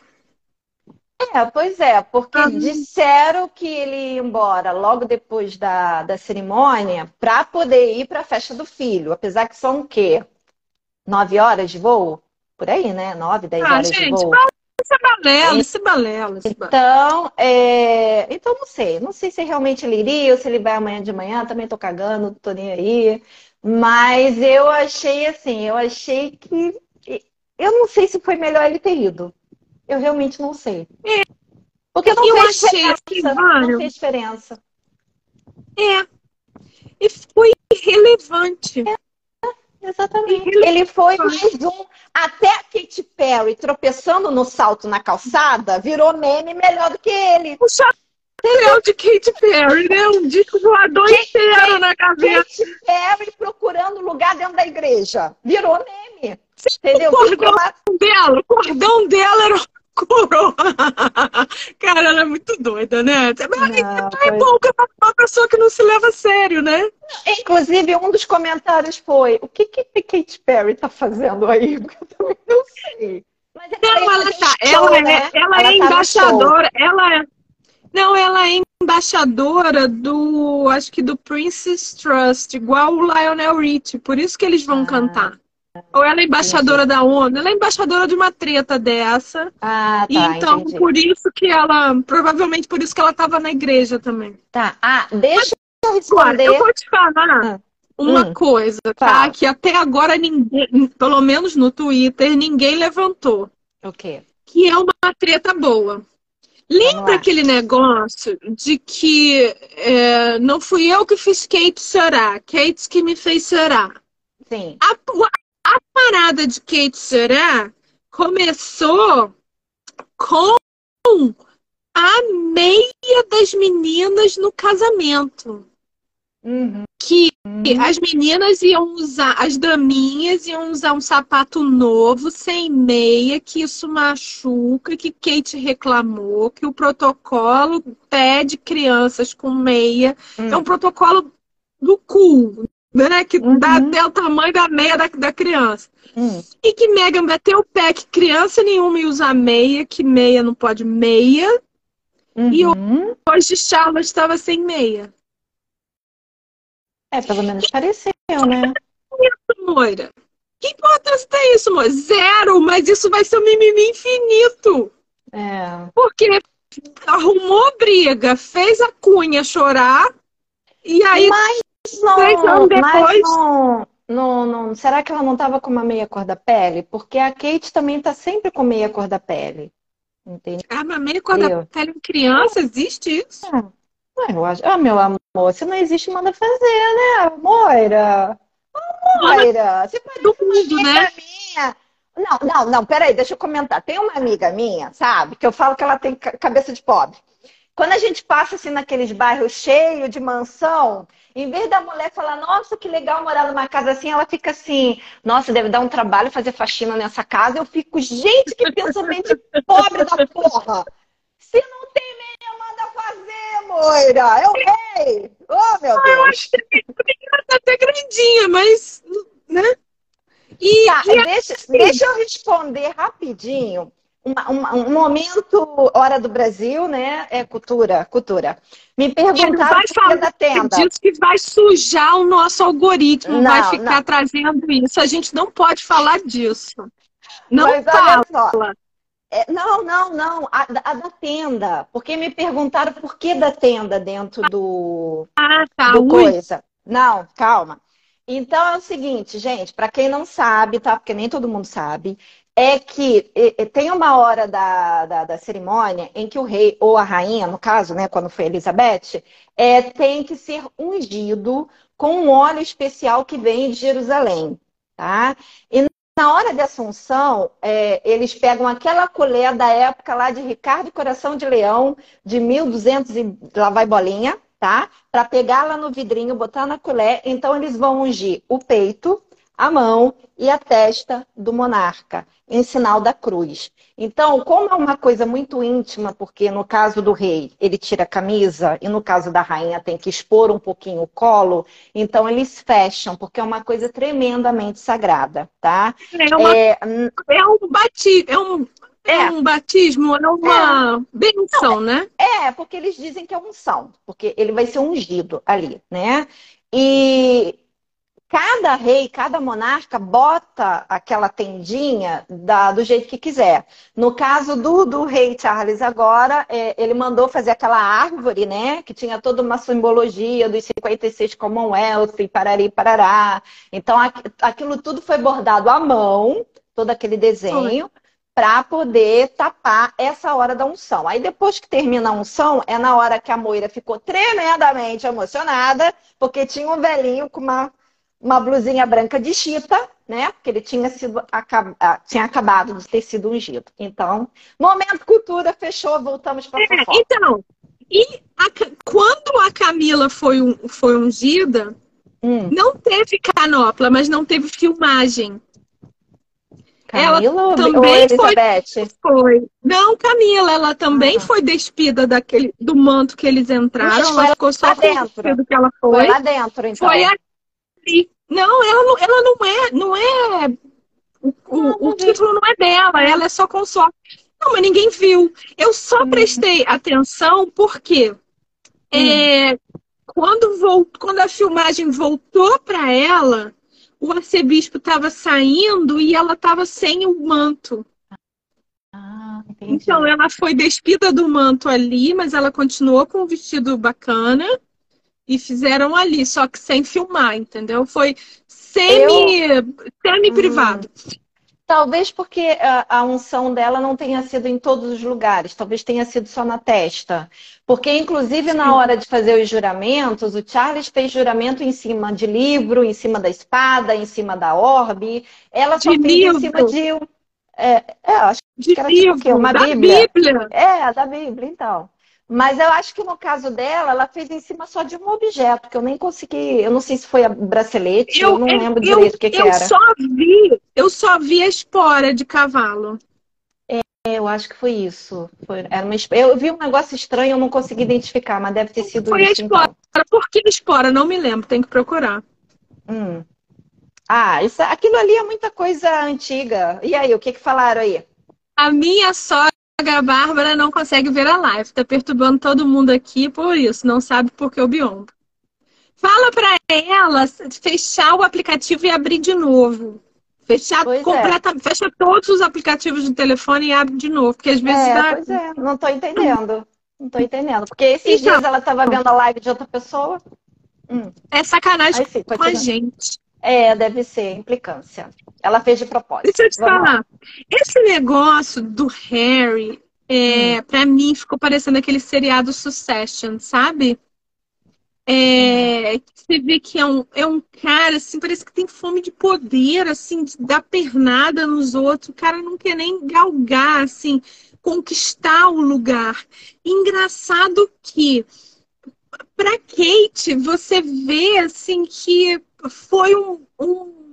É, pois é, porque Ah. disseram que ele ia embora logo depois da, da cerimônia para poder ir para a festa do filho, apesar que são o quê? Nove horas de voo? Por aí, né? Nove, dez Ah, horas de gente, voo. Isso é balela, isso é balela. Isso é balela. Então, é... então não sei. Não sei se realmente ele iria ou se ele vai amanhã de manhã. Também tô cagando, não tô nem aí. Mas eu achei assim, eu achei que. Eu não sei se foi melhor ele ter ido. Eu realmente não sei. Porque não Eu fez achei diferença. Não fez diferença. É. E foi irrelevante. Exatamente. Ele foi mais um. Até a Katy Perry tropeçando no salto na calçada virou meme melhor do que ele. O chapéu de Katy Perry, né? Um disco voador Kate- inteiro na cabeça. Katy Perry procurando lugar dentro da igreja. Virou meme. Entendeu? O cordão dela, o cordão dela era coroa. Cara, ela é muito doida, né? Não, é foi- bom que é uma pessoa que não se leva a sério, né? Inclusive, um dos comentários foi: o que, que a Katy Perry tá fazendo aí? Porque [LAUGHS] eu também não sei. Mas é Não, ela fazer tá. show, Ela, né? é, ela é tá no show. embaixadora. Ela é. Não, ela é embaixadora do. Acho que do Princess Trust, igual o Lionel Richie. Por isso que eles vão Ah, cantar. Ou ela é embaixadora da ONU. Ela é embaixadora de uma treta dessa. Ah, E tá, então, entendi. por isso que ela. Provavelmente por isso que ela tava na igreja também. Tá. Ah, deixa eu responder. eu vou te falar. Ah uma hum, coisa, tá? Fala. Que até agora ninguém, pelo menos no Twitter, ninguém levantou. O quê? Que é uma treta boa. Lembra aquele negócio de que é, não fui eu que fiz Kate chorar, Kate que me fez chorar? Sim. A, a parada de Kate chorar começou com a meia das meninas no casamento. Uhum. Que as meninas iam usar, as daminhas iam usar um sapato novo, sem meia, que isso machuca, que Kate reclamou, que o protocolo pede crianças com meia. Uhum. É um protocolo do cu, né? Que uhum. dá até o tamanho da meia da, da criança. Uhum. E que Megan bateu o pé que criança nenhuma ia usar meia, que meia não pode meia. E uhum. hoje Charlotte estava sem meia. É, pelo menos pareceu, né? Isso, Moira. Que importância tem isso, Moira? Zero, mas isso vai ser um mimimi infinito. É. Porque arrumou briga, fez a cunha chorar, e aí. Mas não, depois... mas não, não, não, será que ela não estava com uma meia cor da pele? Porque a Kate também tá sempre com meia cor da pele. Entende? Ah, mas meia cor da pele em criança, existe isso? É. Eu acho. Ah, meu amor, se não existe, manda fazer, né, Moira? Moira, você parece uma amiga né? minha. Não, não, não, peraí, deixa eu comentar. Tem uma amiga minha, sabe, que eu falo que ela tem cabeça de pobre. Quando a gente passa assim naqueles bairros cheios de mansão, em vez da mulher falar, nossa, que legal morar numa casa assim, ela fica assim, nossa, deve dar um trabalho fazer faxina nessa casa. Eu fico, gente, que pensamento [LAUGHS] pobre da porra! Se não tem meia, manda fazer, Moira! É o rei! Oh, meu Deus! Eu acho que tá até grandinha, mas. né? E, tá, e deixa, assim... deixa eu responder rapidinho. Uma, uma, um momento, hora do Brasil, né? É cultura, cultura. Me perguntaram vai falar da tenda. Disso que vai sujar o nosso algoritmo, não, vai ficar não. trazendo isso. A gente não pode falar disso. Não Mas fala. É, não, não, não. A, a, da tenda. Porque me perguntaram por que da tenda dentro do, ah, tá. do coisa. Não, calma. Então é o seguinte, gente, para quem não sabe, tá? Porque nem todo mundo sabe, é que tem uma hora da, da, da, cerimônia em que o rei ou a rainha, no caso, né, quando foi Elizabeth, é, tem que ser ungido com um óleo especial que vem de Jerusalém, tá? E na hora de Assunção, é, eles pegam aquela colher da época lá de Ricardo Coração de Leão, de 1200 e lá vai bolinha, tá? Para pegar lá no vidrinho, botar na colher. Então, eles vão ungir o peito, a mão e a testa do monarca, em sinal da cruz. Então, como é uma coisa muito íntima, porque no caso do rei ele tira a camisa e no caso da rainha tem que expor um pouquinho o colo, então eles fecham, porque é uma coisa tremendamente sagrada, tá? É, uma, é, é um batismo, é um, é. é um batismo, é uma é. benção, né? É, porque eles dizem que é unção, porque ele vai ser ungido ali, né? E cada rei, cada monarca bota aquela tendinha da, do jeito que quiser. No caso do, do rei Charles agora, é, ele mandou fazer aquela árvore, né? Que tinha toda uma simbologia dos 56 Commonwealth e parari parará. Então aquilo tudo foi bordado à mão, todo aquele desenho. Para poder tapar essa hora da unção. Aí depois que termina a unção, é na hora que a Moira ficou tremendamente emocionada, porque tinha um velhinho com uma uma blusinha branca de chita, né? Porque ele tinha sido ah, tinha acabado de ter sido ungido. Então, momento cultura fechou, voltamos para é, Então, e a, quando a Camila foi, foi ungida, hum. não teve canopla, mas não teve filmagem. Camila ela também foi, foi. Não, Camila, ela também ah. foi despida daquele do manto que eles entraram. ela ficou só dentro. que ela foi. Foi lá dentro, então. Foi ali. Não, ela não, ela não é, não é. O, o, o título não é dela, ela é só consorte. Não, mas ninguém viu. Eu só uhum. prestei atenção porque hum. é, quando, volt, quando a filmagem voltou para ela, o arcebispo estava saindo e ela estava sem o manto. Ah, então ela foi despida do manto ali, mas ela continuou com o vestido bacana e fizeram ali, só que sem filmar, entendeu? Foi semi, eu... semi privado. Hum. Talvez porque a, a, unção dela não tenha sido em todos os lugares, talvez tenha sido só na testa. Porque, inclusive, Sim. na hora de fazer os juramentos, o Charles fez juramento em cima de livro, em cima da espada, em cima da orbe. Ela só de fez livro. em cima de. É, é acho de que era livro, tipo Uma da Bíblia. Bíblia. É, da Bíblia, então. Mas eu acho que no caso dela, ela fez em cima só de um objeto, que eu nem consegui. Eu não sei se foi a bracelete, eu, eu não lembro eu, direito o que, que eu era. Só vi, eu só vi a espora de cavalo. É, eu acho que foi isso. Foi, era uma, eu vi um negócio estranho, eu não consegui identificar, mas deve ter sido foi isso. Foi a espora. Então. Por que espora? Não me lembro, tem que procurar. Hum. Ah, isso, aquilo ali é muita coisa antiga. E aí, o que, que falaram aí? A minha sogra a Bárbara não consegue ver a live. Tá perturbando todo mundo aqui por isso. Não sabe por que o biombo. Fala para ela fechar o aplicativo e abrir de novo. Fechar é. completamente. É. Fecha todos os aplicativos do telefone e abre de novo. Porque às vezes é, dá... Pois é, não tô entendendo. Não tô entendendo. Porque esses então, dias ela tava vendo a live de outra pessoa. Hum. É sacanagem sim, com a gente. É, deve ser implicância. Ela fez de propósito. Deixa eu te Vamos falar. Lá. Esse negócio do Harry, é, hum. pra mim, ficou parecendo aquele seriado Succession, sabe? É, você vê que é um, é um cara, assim, parece que tem fome de poder, assim, de dar pernada nos outros. O cara não quer nem galgar, assim, conquistar o lugar. Engraçado que, pra Kate, você vê, assim, que foi um, um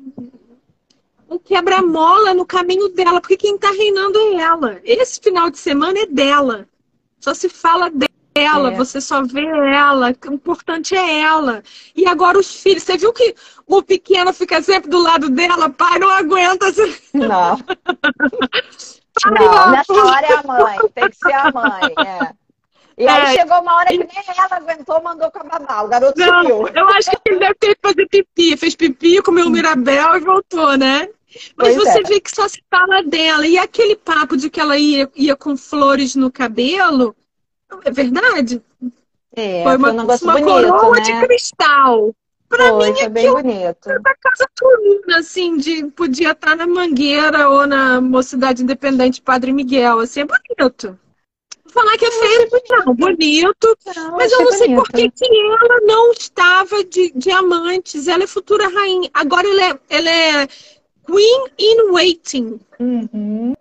um quebra-mola no caminho dela, porque quem está reinando é ela. Esse final de semana é dela. Só se fala dela, é. você só vê ela, o importante é ela. E agora os filhos, você viu que o pequeno fica sempre do lado dela, pai, não aguenta. Não. [LAUGHS] não, nessa hora é a mãe, tem que ser a mãe, é. E aí é. chegou uma hora que nem ela aguentou, mandou com a babá. O garoto não, sumiu. Eu acho que ele deve ter que fazer pipi. Fez pipi, comeu o Mirabel e voltou, né? Mas pois você é. vê que só se fala dela. E aquele papo de que ela ia, ia com flores no cabelo, é verdade? É, foi uma, um uma bonito, coroa né? de cristal. Pra foi, mim, foi bem bonito. da casa turuna, assim, de podia estar na Mangueira ou na Mocidade Independente Padre Miguel, assim, é bonito. Falar que é feio, não, bonito, não, mas eu não sei por que, que ela não estava de diamantes. Ela é futura rainha. Agora ela é, ela é Queen in Waiting. Uhum.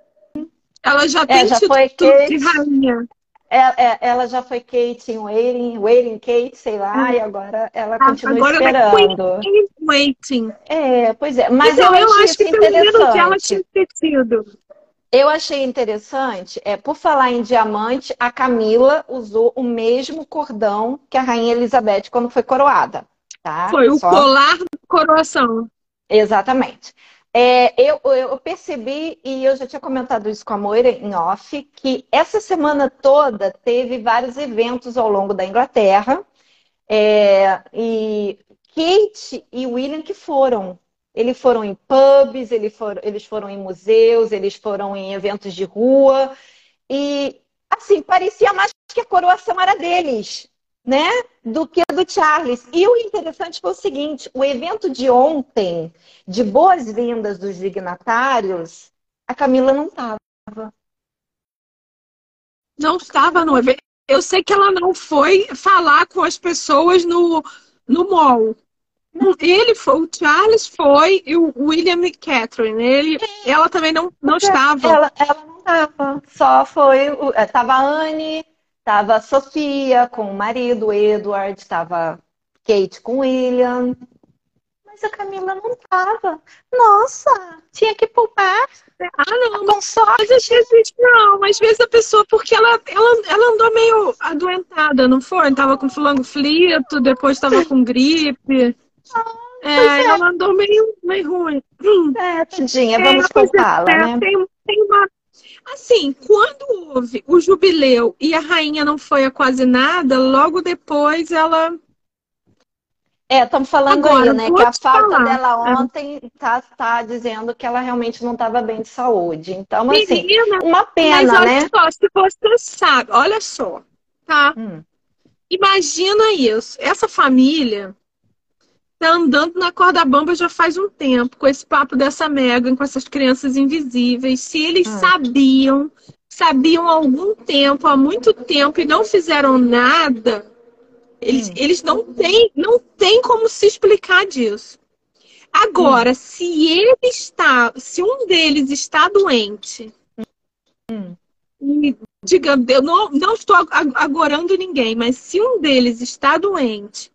Ela já é, tem já título de rainha. É, é, ela já foi Kate em Waiting, Waiting Kate, sei lá, e agora ela ah, continua agora esperando. Ela é Queen in Waiting. É, pois é. Mas então, eu, eu acho que pelo que ela tinha esquecido. Eu achei interessante, é, por falar em diamante, a Camila usou o mesmo cordão que a Rainha Elizabeth quando foi coroada. Tá? Foi o Só... colar coroação. Exatamente. É, eu, eu, percebi, e eu já tinha comentado isso com a Moira em off, que essa semana toda teve vários eventos ao longo da Inglaterra. É, e Kate e William que foram. Eles foram em pubs, eles foram, eles foram em museus, eles foram em eventos de rua. E, assim, parecia mais que a coroação era deles né, do que do Charles. E o interessante foi o seguinte: o evento de ontem, de boas-vindas dos dignatários, a Camila não estava. Não estava no evento. Eu sei que ela não foi falar com as pessoas no, no mall. Ele foi, o Charles foi e o William e Catherine. Ele, ela também não, não estava. Ela, ela não estava. Só foi. Estava a Anne, Tava a Sofia com o marido, Edward, tava Kate com William. Mas a Camila não tava. Nossa, tinha que poupar. Ah, não, com sorte. Mas às vezes não, às vezes a pessoa, porque ela, ela, ela andou meio adoentada, não foi? Tava com flango flito, depois tava com gripe. É, é, ela andou meio, meio ruim. É, tadinha, vamos é, poupá-la, é, né? Tem, tem uma Assim, quando houve o jubileu e a rainha não foi a quase nada, logo depois ela. É, estamos falando Agora, aí, né? Que a falta falar. dela é. ontem tá, tá dizendo que ela realmente não estava bem de saúde. Então, assim, Menina, uma pena, mas né? Só, se você sabe, olha só, tá? Hum. imagina isso. Essa família tá andando na corda bamba já faz um tempo, com esse papo dessa Megan, com essas crianças invisíveis. Se eles hum. sabiam, sabiam há algum tempo, há muito tempo, e não fizeram nada, eles, hum. eles não têm não tem como se explicar disso. Agora, hum. se ele está, se um deles está doente, hum. e, digamos, eu não, não estou agorando ninguém, mas se um deles está doente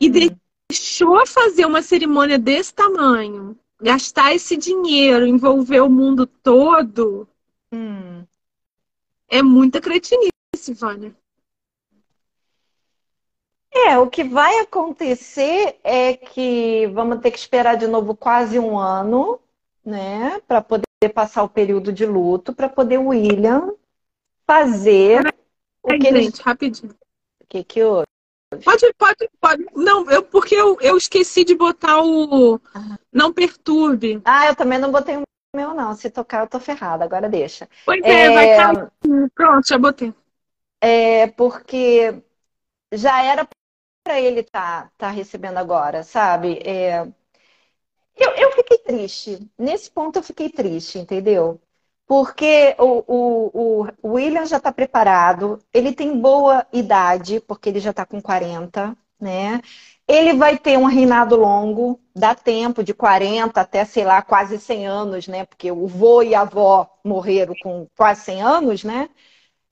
e hum deixou fazer uma cerimônia desse tamanho, gastar esse dinheiro, envolver o mundo todo, hum. é muita cretinice, Vânia. É, o que vai acontecer é que vamos ter que esperar de novo quase um ano, né, para poder passar o período de luto, para poder o William fazer Ai, o que gente, ele... rapidinho. O que que houve? Pode, pode, pode. Não, eu, porque eu, eu esqueci de botar o não perturbe. Ah, eu também não botei o meu, não. Se tocar, eu tô ferrada. Agora deixa. Pois é, é vai cair. Pronto, já botei. É, porque já era para ele estar tá, tá recebendo agora, sabe? É... Eu, eu fiquei triste. Nesse ponto eu fiquei triste, entendeu? Porque o, o, o William já está preparado, ele tem boa idade, porque ele já está com 40, né? Ele vai ter um reinado longo, dá tempo de 40 até, sei lá, quase 100 anos, né? Porque o vô e a avó morreram com quase 100 anos, né?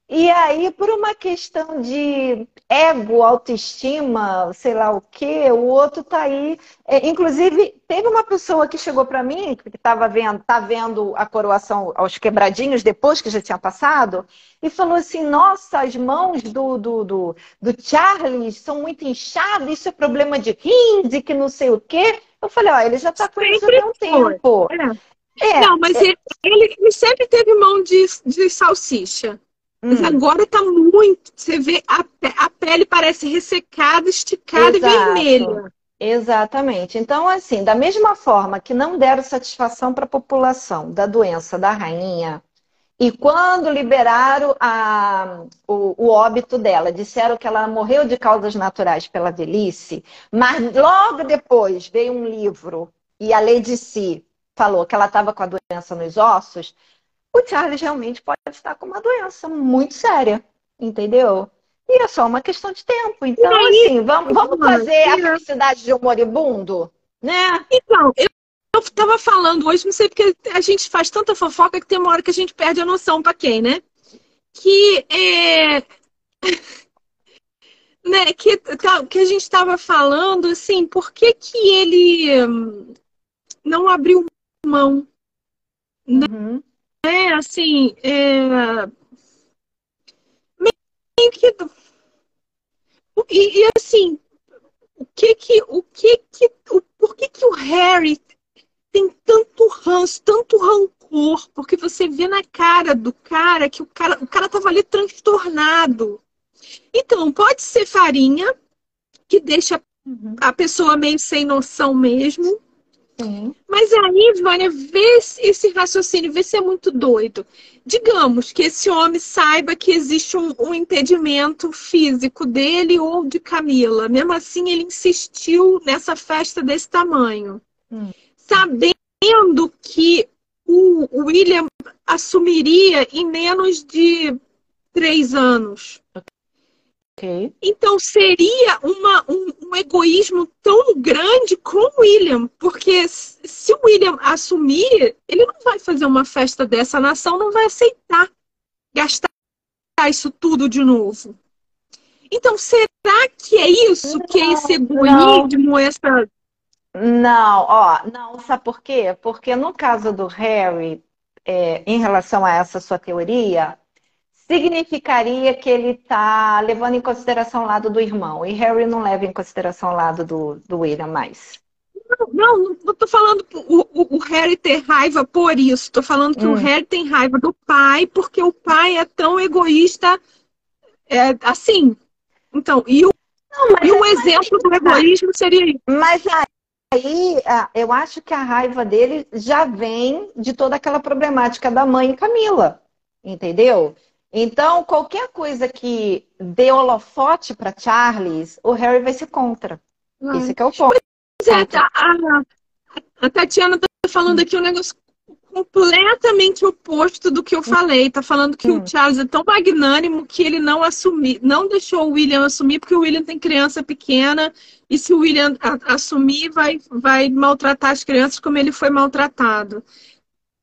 E aí, por uma questão de ego, autoestima, sei lá o quê, o outro tá aí. É, inclusive, teve uma pessoa que chegou para mim, que estava vendo, tá vendo a coroação aos quebradinhos depois que já tinha passado, e falou assim: Nossa, as mãos do, do, do, do Charles são muito inchadas, isso é problema de rins e que não sei o quê. Eu falei: Ó, ele já tá com isso há um tempo. É. É, não, mas é. ele, ele, sempre teve mão de, de salsicha. Mas hum. agora tá muito. Você vê, a, a pele parece ressecada, esticada Exato. e vermelha. Exatamente. Então, assim, da mesma forma que não deram satisfação para a população da doença da rainha, e quando liberaram a, o, o, óbito dela, disseram que ela morreu de causas naturais pela velhice, mas logo depois veio um livro e a Lady Si falou que ela estava com a doença nos ossos, o Charles realmente pode estar com uma doença muito séria, entendeu? E é só uma questão de tempo. Então, assim, vamos, vamos fazer a felicidade de um moribundo, né? Então, eu eu estava falando hoje, não sei porque a gente faz tanta fofoca que tem uma hora que a gente perde a noção para quem, né? Que é. [LAUGHS] né, que, tá, que a gente estava falando, assim, por que, que ele hum, não abriu mão? Uhum. É, assim, é... meio que... E, e, assim, o que que, o que que, o, por que que o Harry tem tanto ranço, tanto rancor? Porque você vê na cara do cara que o cara, o cara tava ali transtornado. Então, pode ser farinha, que deixa uhum. a pessoa meio sem noção mesmo. Sim. Mas aí, Vânia, vê esse raciocínio, vê se é muito doido. Digamos que esse homem saiba que existe um, um impedimento físico dele ou de Camila. Mesmo assim, ele insistiu nessa festa desse tamanho. Hum. Sabendo que o William assumiria em menos de três anos. Okay. Então seria uma, um, um, egoísmo tão grande com o William, porque se o William assumir, ele não vai fazer uma festa dessa, a nação não vai aceitar gastar isso tudo de novo. Então, será que é isso não, que é esse egoísmo, não. essa. Não, ó, não, sabe por quê? Porque no caso do Harry, é, em relação a essa sua teoria, significaria que ele está levando em consideração o lado do irmão. E Harry não leva em consideração o lado do, do William mais. Não, não, não tô falando o, o, Harry ter raiva por isso. Tô falando que hum. o Harry tem raiva do pai porque o pai é tão egoísta é, assim. Então, e o, não, e o é exemplo do egoísmo seria isso. Mas aí, eu acho que a raiva dele já vem de toda aquela problemática da mãe Camila. Entendeu? Então, qualquer coisa que dê holofote para Charles, o Harry vai ser contra. Hum. Esse é o ponto. Pois é, tá, a, a Tatiana tá falando aqui um negócio completamente oposto do que eu falei. Tá falando que hum. o Charles é tão magnânimo que ele não assumir, não deixou o William assumir, porque o William tem criança pequena, e se o William assumir, vai, vai maltratar as crianças como ele foi maltratado.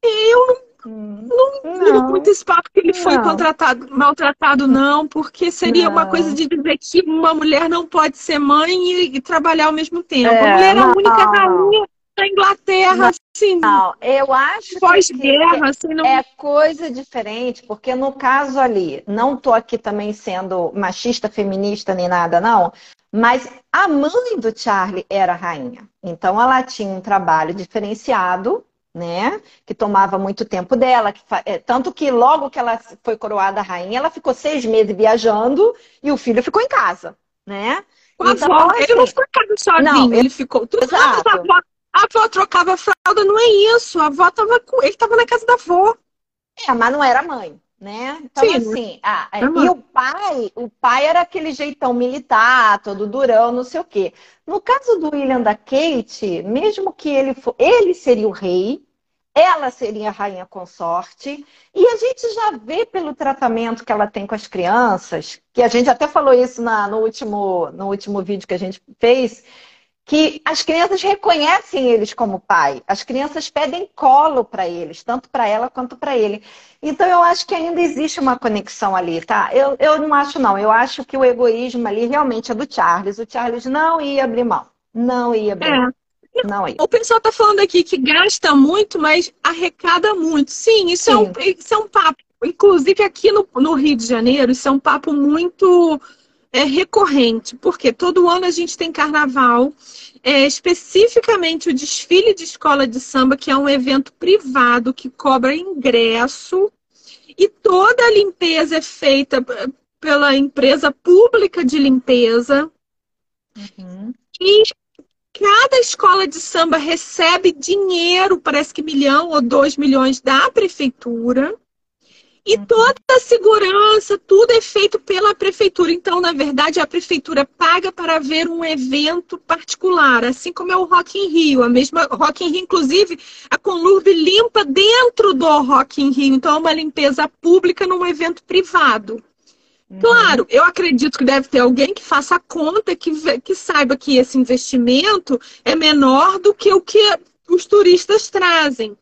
Eu não. Não, não muito esse papo que ele não. foi contratado, maltratado, não, porque seria não. uma coisa de dizer que uma mulher não pode ser mãe e, e trabalhar ao mesmo tempo. É, a mulher é a única rainha da Inglaterra, assim. Não, eu acho pós-guerra, assim, não... é coisa diferente, porque no caso ali, não tô aqui também sendo machista, feminista nem nada, não. Mas a mãe do Charlie era rainha. Então ela tinha um trabalho diferenciado né? Que tomava muito tempo dela, que, é, tanto que logo que ela foi coroada rainha, ela ficou seis meses viajando e o filho ficou em casa, né? Com então, avó, assim, ele não ficou em casa sozinho, não, ele ficou. Tudo exato. A avó, a avó trocava fralda, não é isso. A avó tava com. Ele tava na casa da avó. É, mas não era mãe. Né? Então, Sim, assim, ah, e o pai, o pai era aquele jeitão militar, todo durão, não sei o quê. No caso do William da Kate, mesmo que ele for, ele seria o rei, ela seria a rainha consorte, e a gente já vê pelo tratamento que ela tem com as crianças, que a gente até falou isso na, no, último, no último vídeo que a gente fez, que as crianças reconhecem eles como pai. As crianças pedem colo para eles, tanto para ela quanto para ele. Então eu acho que ainda existe uma conexão ali, tá? Eu, eu não acho não. Eu acho que o egoísmo ali realmente é do Charles. O Charles não ia abrir mão. Não ia abrir é. mão. Não ia. O pessoal tá falando aqui que gasta muito, mas arrecada muito. Sim, isso, Sim. É, um, isso é um papo. Inclusive aqui no, no Rio de Janeiro, isso é um papo muito é recorrente, porque todo ano a gente tem carnaval, é, especificamente o desfile de escola de samba, que é um evento privado que cobra ingresso, e toda a limpeza é feita pela empresa pública de limpeza. Uhum. E cada escola de samba recebe dinheiro, parece que milhão ou dois milhões da prefeitura. E uhum. toda a segurança, tudo é feito pela prefeitura. Então, na verdade, a prefeitura paga para ver um evento particular, assim como é o Rock in Rio. A mesma Rock in Rio, inclusive, a Conlurb limpa dentro do Rock in Rio. Então, é uma limpeza pública num evento privado. Uhum. Claro, eu acredito que deve ter alguém que faça a conta, que, que saiba que esse investimento é menor do que o que os turistas trazem.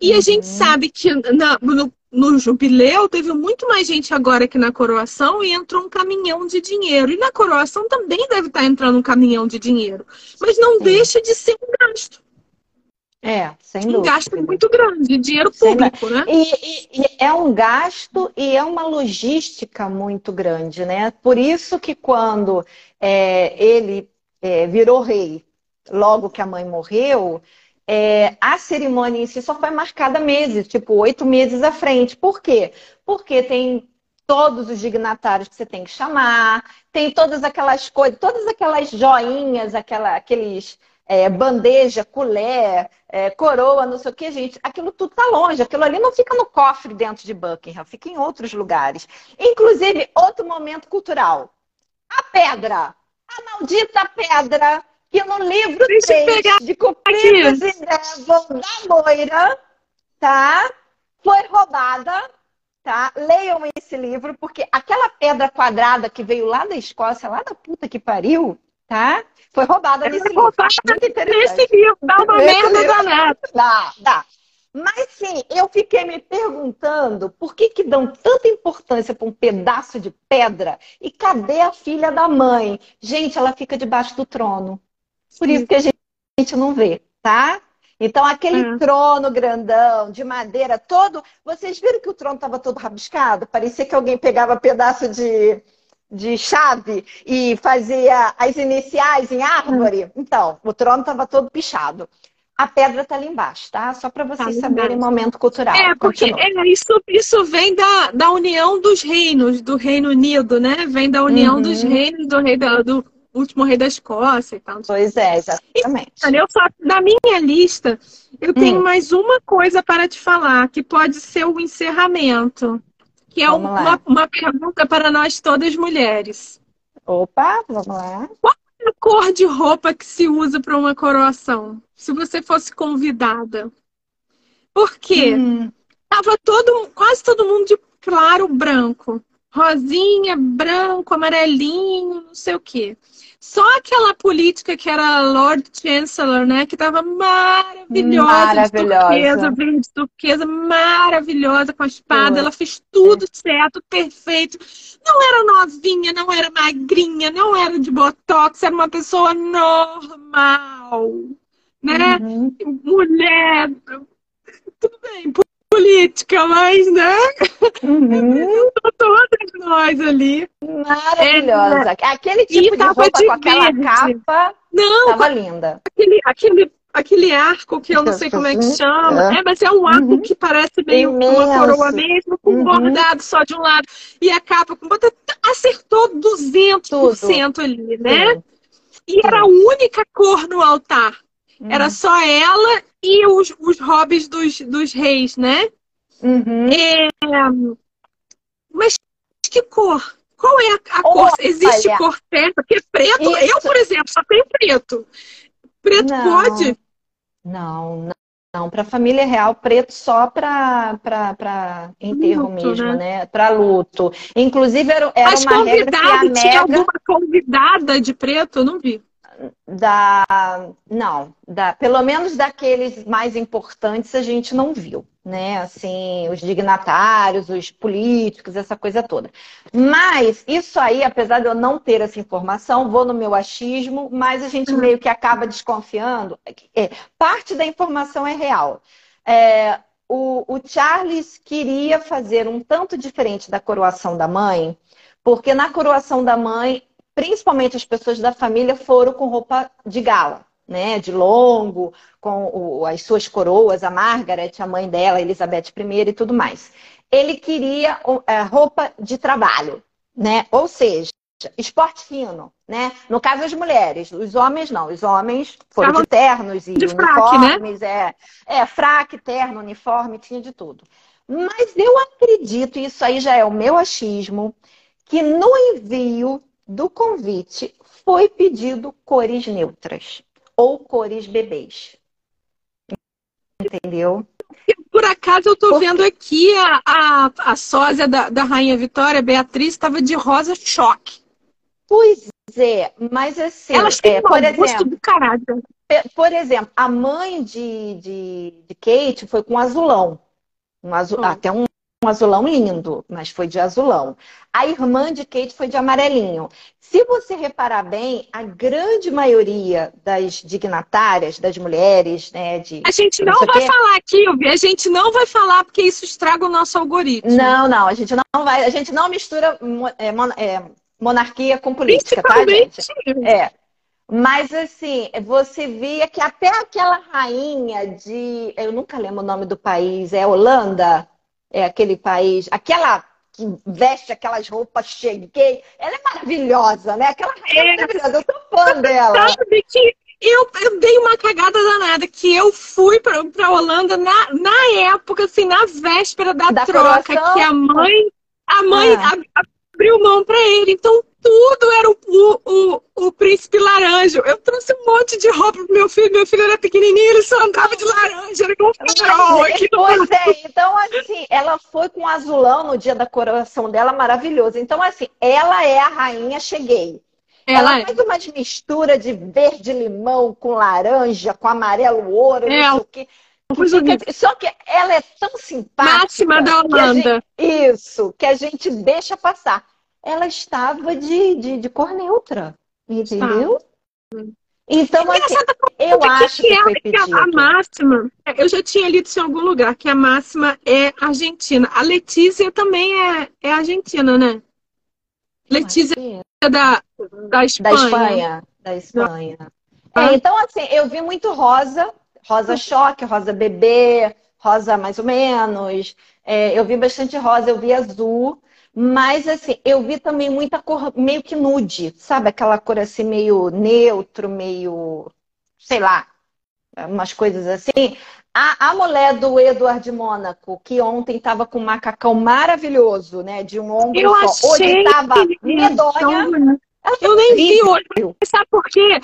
E a gente uhum. sabe que na, no, no jubileu teve muito mais gente agora que na coroação e entrou um caminhão de dinheiro. E na coroação também deve estar entrando um caminhão de dinheiro. Mas não Sim. deixa de ser um gasto. É, sem dúvida. Um gasto muito grande, dinheiro público, né? E, e, e, é um gasto e é uma logística muito grande, né? Por isso que quando é, ele é, virou rei, logo que a mãe morreu, é, a cerimônia em si só foi marcada meses, tipo oito meses à frente. Por quê? Porque tem todos os dignatários que você tem que chamar, tem todas aquelas coisas, todas aquelas joinhas, aquela, aqueles é, bandeja, colher, é, coroa, não sei o que, gente. Aquilo tudo tá longe, aquilo ali não fica no cofre dentro de Buckingham, fica em outros lugares. Inclusive, outro momento cultural. A pedra. A maldita pedra que no livro Deixa 3 de Cumpridos e Devon da Moira, tá? Foi roubada, tá? Leiam esse livro, porque aquela pedra quadrada que veio lá da Escócia, lá da puta que pariu, tá? Foi roubada é nesse livro. Muito interessante. Nesse livro, dá uma merda danada. Dá, dá. Mas sim, eu fiquei me perguntando por que, que dão tanta importância para um pedaço de pedra e cadê a filha da mãe? Gente, ela fica debaixo do trono. Por isso que a gente não vê, tá? Então, aquele uhum. trono grandão, de madeira, todo. Vocês viram que o trono estava todo rabiscado? Parecia que alguém pegava pedaço de, de chave e fazia as iniciais em árvore. Uhum. Então, o trono estava todo pichado. A pedra está ali embaixo, tá? Só para vocês tá saberem o momento cultural. É, porque é, isso, isso vem da, da união dos reinos, do Reino Unido, né? Vem da união uhum. dos reinos, do rei do último rei da Escócia e tal. Pois é, exatamente. E, eu só, na minha lista, eu tenho hum. mais uma coisa para te falar, que pode ser o encerramento. que é uma, uma pergunta para nós todas mulheres. Opa, vamos lá. Qual é a cor de roupa que se usa para uma coroação? Se você fosse convidada. Por quê? Hum. Tava todo, quase todo mundo de claro branco. Rosinha, branco, amarelinho, não sei o quê. Só aquela política que era Lord Chancellor, né? Que estava maravilhosa, maravilhosa. turquesa, verde turquesa, maravilhosa com a espada. Ela fez tudo certo, perfeito. Não era novinha, não era magrinha, não era de botox, era uma pessoa normal, né? Uhum. Mulher, tudo bem, política, mas, né? Uhum. [LAUGHS] Todas nós ali. Maravilhosa. É, Aquele tipo de roupa de com aquela verde. capa não, tava linda. Aquele, aquele, aquele arco que eu não sei como é que chama, é. É, mas é um arco uhum. que parece meio Imenso. uma coroa mesmo, com uhum. bordado só de um lado. E a capa com acertou 200% Tudo. ali, né? E era a única cor no altar. Era uhum. só ela e os, os hobbies dos, dos reis, né? Uhum. É, mas que cor? Qual é a, a cor? Existe cor certa? Porque preto, Isso. eu, por exemplo, só tenho preto. Preto não, pode? Não, não. Não, para família real, preto só para enterro luto, mesmo, né? né? Para luto. Inclusive, era, era Mas uma regra que a Mega... tinha alguma convidada de preto? Eu não vi da não, da pelo menos daqueles mais importantes a gente não viu, né? Assim, os dignatários, os políticos, essa coisa toda. Mas isso aí, apesar de eu não ter essa informação, vou no meu achismo, mas a gente meio que acaba desconfiando. É, parte da informação é real. É, o, o Charles queria fazer um tanto diferente da coroação da mãe, porque na coroação da mãe principalmente as pessoas da família, foram com roupa de gala, né? De longo, com o, as suas coroas, a Margaret, a mãe dela, Elizabeth I e tudo mais. Ele queria roupa de trabalho, né? Ou seja, esporte fino, né? No caso as mulheres, os homens não, os homens foram de ternos e de uniformes, né? é, é fraque, terno, uniforme, tinha de tudo. Mas eu acredito, isso aí já é o meu achismo, que no envio do convite foi pedido cores neutras ou cores bebês. Entendeu? Por acaso eu estou vendo aqui a, a, a sósia da, da Rainha Vitória, Beatriz, estava de rosa choque. Pois é, mas assim, Elas têm é, por exemplo, do caralho. Por exemplo, a mãe de, de, de Kate foi com azulão. Um azul, oh. Até um um azulão lindo, mas foi de azulão. A irmã de Kate foi de amarelinho. Se você reparar bem, a grande maioria das dignatárias, das mulheres, né, de a gente não, não vai falar aqui, a gente não vai falar porque isso estraga o nosso algoritmo. Não, não, a gente não vai, a gente não mistura é, mon, é, monarquia com política, tá, gente? É. Mas assim, você via que até aquela rainha de, eu nunca lembro o nome do país, é Holanda é aquele país, aquela que veste aquelas roupas cheguei, ela é maravilhosa, né? Aquela é, é maravilhosa, eu sou fã dela. Sabe que eu, eu dei uma cagada danada, que eu fui pra, pra Holanda na, na época, assim, na véspera da, da troca, coroação? que a mãe, a mãe ah. abriu mão pra ele. Então, tudo era o, o, o, príncipe laranja. Eu trouxe um monte de roupa pro meu filho. Meu filho era pequenininho, ele só andava de laranja. Era um aqui Pois é, então assim, ela foi com azulão no dia da coroação dela, maravilhoso. Então assim, ela é a rainha, cheguei. Ela, ela é. faz uma mistura de verde limão com laranja, com amarelo ouro, é. não sei o quê. Só que ela é tão simpática. Máxima da Holanda. Gente, isso, que a gente deixa passar ela estava de, de, de cor neutra, entendeu? Ah. Então, assim, eu acho que, que foi pedido. A máxima, eu já tinha lido isso em algum lugar, que a máxima é argentina. A Letícia também é, é argentina, né? Letícia é da, da Espanha. Da Espanha. Da Espanha. Ah. É, então, assim, eu vi muito rosa, rosa choque, rosa bebê, rosa mais ou menos. É, eu vi bastante rosa, eu vi azul. Mas, assim, eu vi também muita cor meio que nude, sabe? Aquela cor assim meio neutro, meio. sei lá. umas coisas assim. A, a mulher do Eduardo Mônaco, que ontem estava com um macacão maravilhoso, né? De um ombro eu só. Hoje estava medonha. Eu nem vi hoje. Sabe por quê?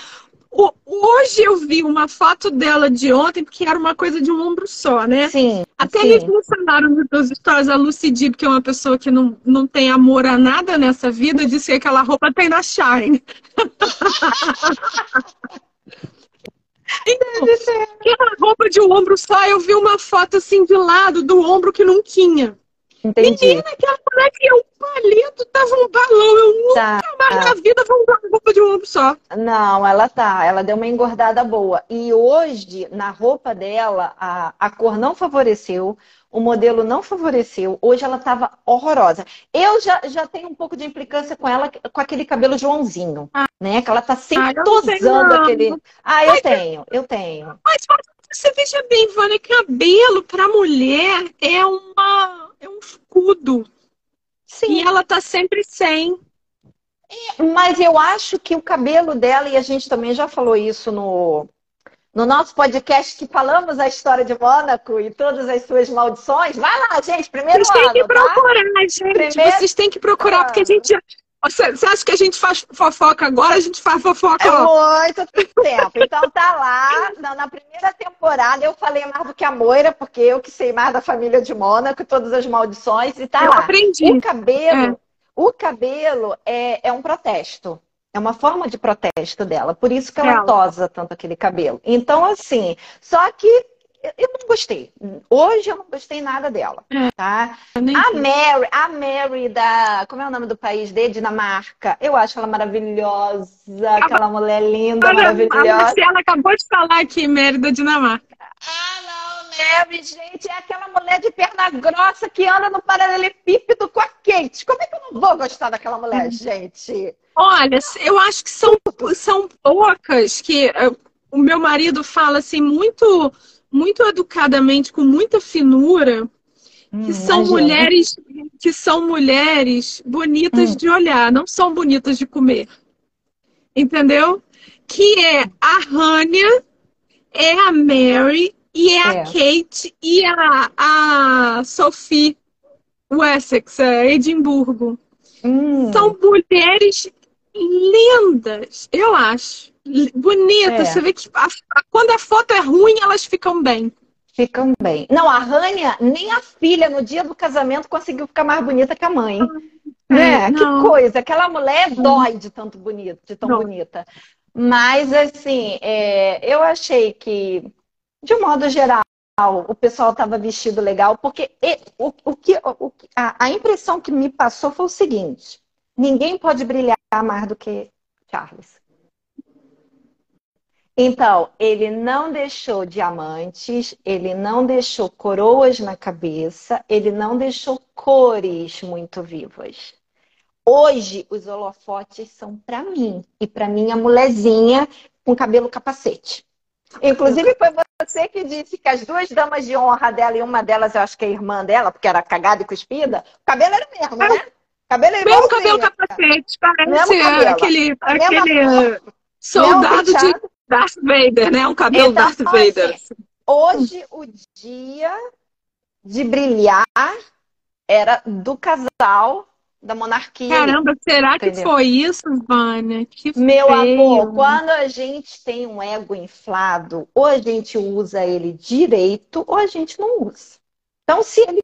Hoje eu vi uma foto dela de ontem, porque era uma coisa de um ombro só, né? Sim. Até sim. eles mencionaram nos meus stories a Lucy Deep, que é uma pessoa que não, não tem amor a nada nessa vida, disse que aquela roupa tem na Shine. [LAUGHS] aquela roupa de um ombro só, eu vi uma foto assim de lado do ombro que não tinha. Entendi. Menina, aquela que um palito, tava um balão. Eu nunca Tá. mais na vida vou usar roupa de um ombro só. Não, ela tá. Ela deu uma engordada boa. E hoje, na roupa dela, a, a cor não favoreceu, o modelo não favoreceu. Hoje ela tava horrorosa. Eu já, já tenho um pouco de implicância com ela, com aquele cabelo Joãozinho, né? Que ela tá Ah, sempre tenho, tosando aquele. Ah, eu tenho, eu tenho. Mas você veja bem, Vânia, cabelo pra mulher é uma é um escudo. Sim. E ela tá sempre sem. Mas eu acho que o cabelo dela, e a gente também já falou isso no, no nosso podcast que falamos a história de Mônaco e todas as suas maldições. Vai lá, gente, primeiro Vocês têm que ano, tá? procurar, gente. Primeiro Vocês têm que procurar, porque a gente. Você acha que a gente faz fofoca agora? A gente faz fofoca, É muito tempo. Então tá lá, na, na primeira temporada eu falei mais do que a Moira, porque eu que sei mais da família de Mônaco, todas as maldições, e tá Eu lá. aprendi. O cabelo, o cabelo é, é um protesto. É uma forma de protesto dela. Por isso que ela Ela. tosa tanto aquele cabelo. Então, assim, só que eu- eu não gostei. Hoje eu não gostei nada dela. Tá? Eu nem A. Mary, a Mary da. Como é o nome do país dele? Dinamarca. Eu acho ela maravilhosa. Aquela mulher linda, Olha, a maravilhosa. Marcela acabou de falar aqui, Mary da Dinamarca. Ah, não, Mary, gente, é aquela mulher de perna grossa que anda no paralelepípedo com a Kate. Como é que eu não vou gostar daquela mulher, gente? Olha, eu acho que são, são poucas que eh, o meu marido fala assim muito muito educadamente, com muita finura, que são Imagina. mulheres que são mulheres bonitas Hum. de olhar, não são bonitas de comer. Entendeu? Que é a Rania, é a Mary e é, É. a Kate e a, a Sophie Wessex, é Edimburgo. Hum, São mulheres lindas, eu acho. Bonitas. É. Você vê que a- quando a foto é ruim, elas ficam bem. ficam bem. Não, a Rania, nem a filha, no dia do casamento, conseguiu ficar mais bonita que a mãe. Né? É, Que coisa. Aquela mulher dói de tanto bonito, de tão Não. bonita. Mas, assim, é, eu achei que, de um modo geral, o pessoal estava vestido legal, porque e- o, o que, o, a, a impressão que me passou foi o seguinte: ninguém pode brilhar mais do que Charles. Então, ele não deixou diamantes, ele não deixou coroas na cabeça, ele não deixou cores muito vivas. Hoje, os holofotes são para mim e para minha mulherzinha com cabelo capacete. Inclusive, foi você que disse que as duas damas de honra dela, e uma delas eu acho que é a irmã dela, porque era cagada e cuspida, o cabelo era o mesmo, né? Cabelo é Mesmo cabelo capacete, parece cabelo. aquele, Mesma aquele soldado Mesmo de. Darth Vader, né? Um cabelo Então, Darth Vader. assim, Hoje, o dia de brilhar era do casal da monarquia. Caramba, será que Entendeu? foi isso, Vânia? Que Meu feio. amor, quando a gente tem um ego inflado, ou a gente usa ele direito, ou a gente não usa. Então, se ele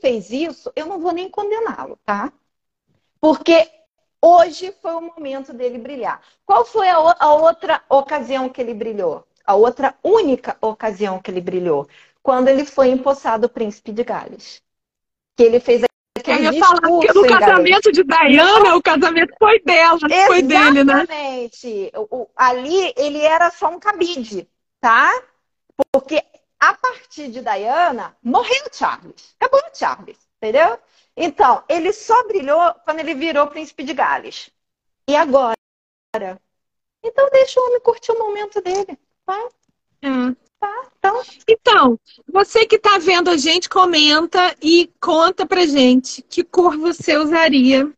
fez isso, eu não vou nem condená-lo, tá? Porque hoje foi o momento dele brilhar. Qual foi a, o- a outra ocasião que ele brilhou? A outra única ocasião que ele brilhou? Quando ele foi empossado príncipe de Gales. Que ele fez Eu aquele ia falar que no casamento de Diana, o casamento foi dela, não foi dele, né? Exatamente. O- o- ali ele era só um cabide, tá? Porque a partir de Diana, morreu Charles. Acabou Charles, entendeu? Então, ele só brilhou quando ele virou príncipe de Gales. E agora? Então, deixa o homem curtir o momento dele. É. Então, Então, você que está vendo a gente, comenta e conta pra gente que cor você usaria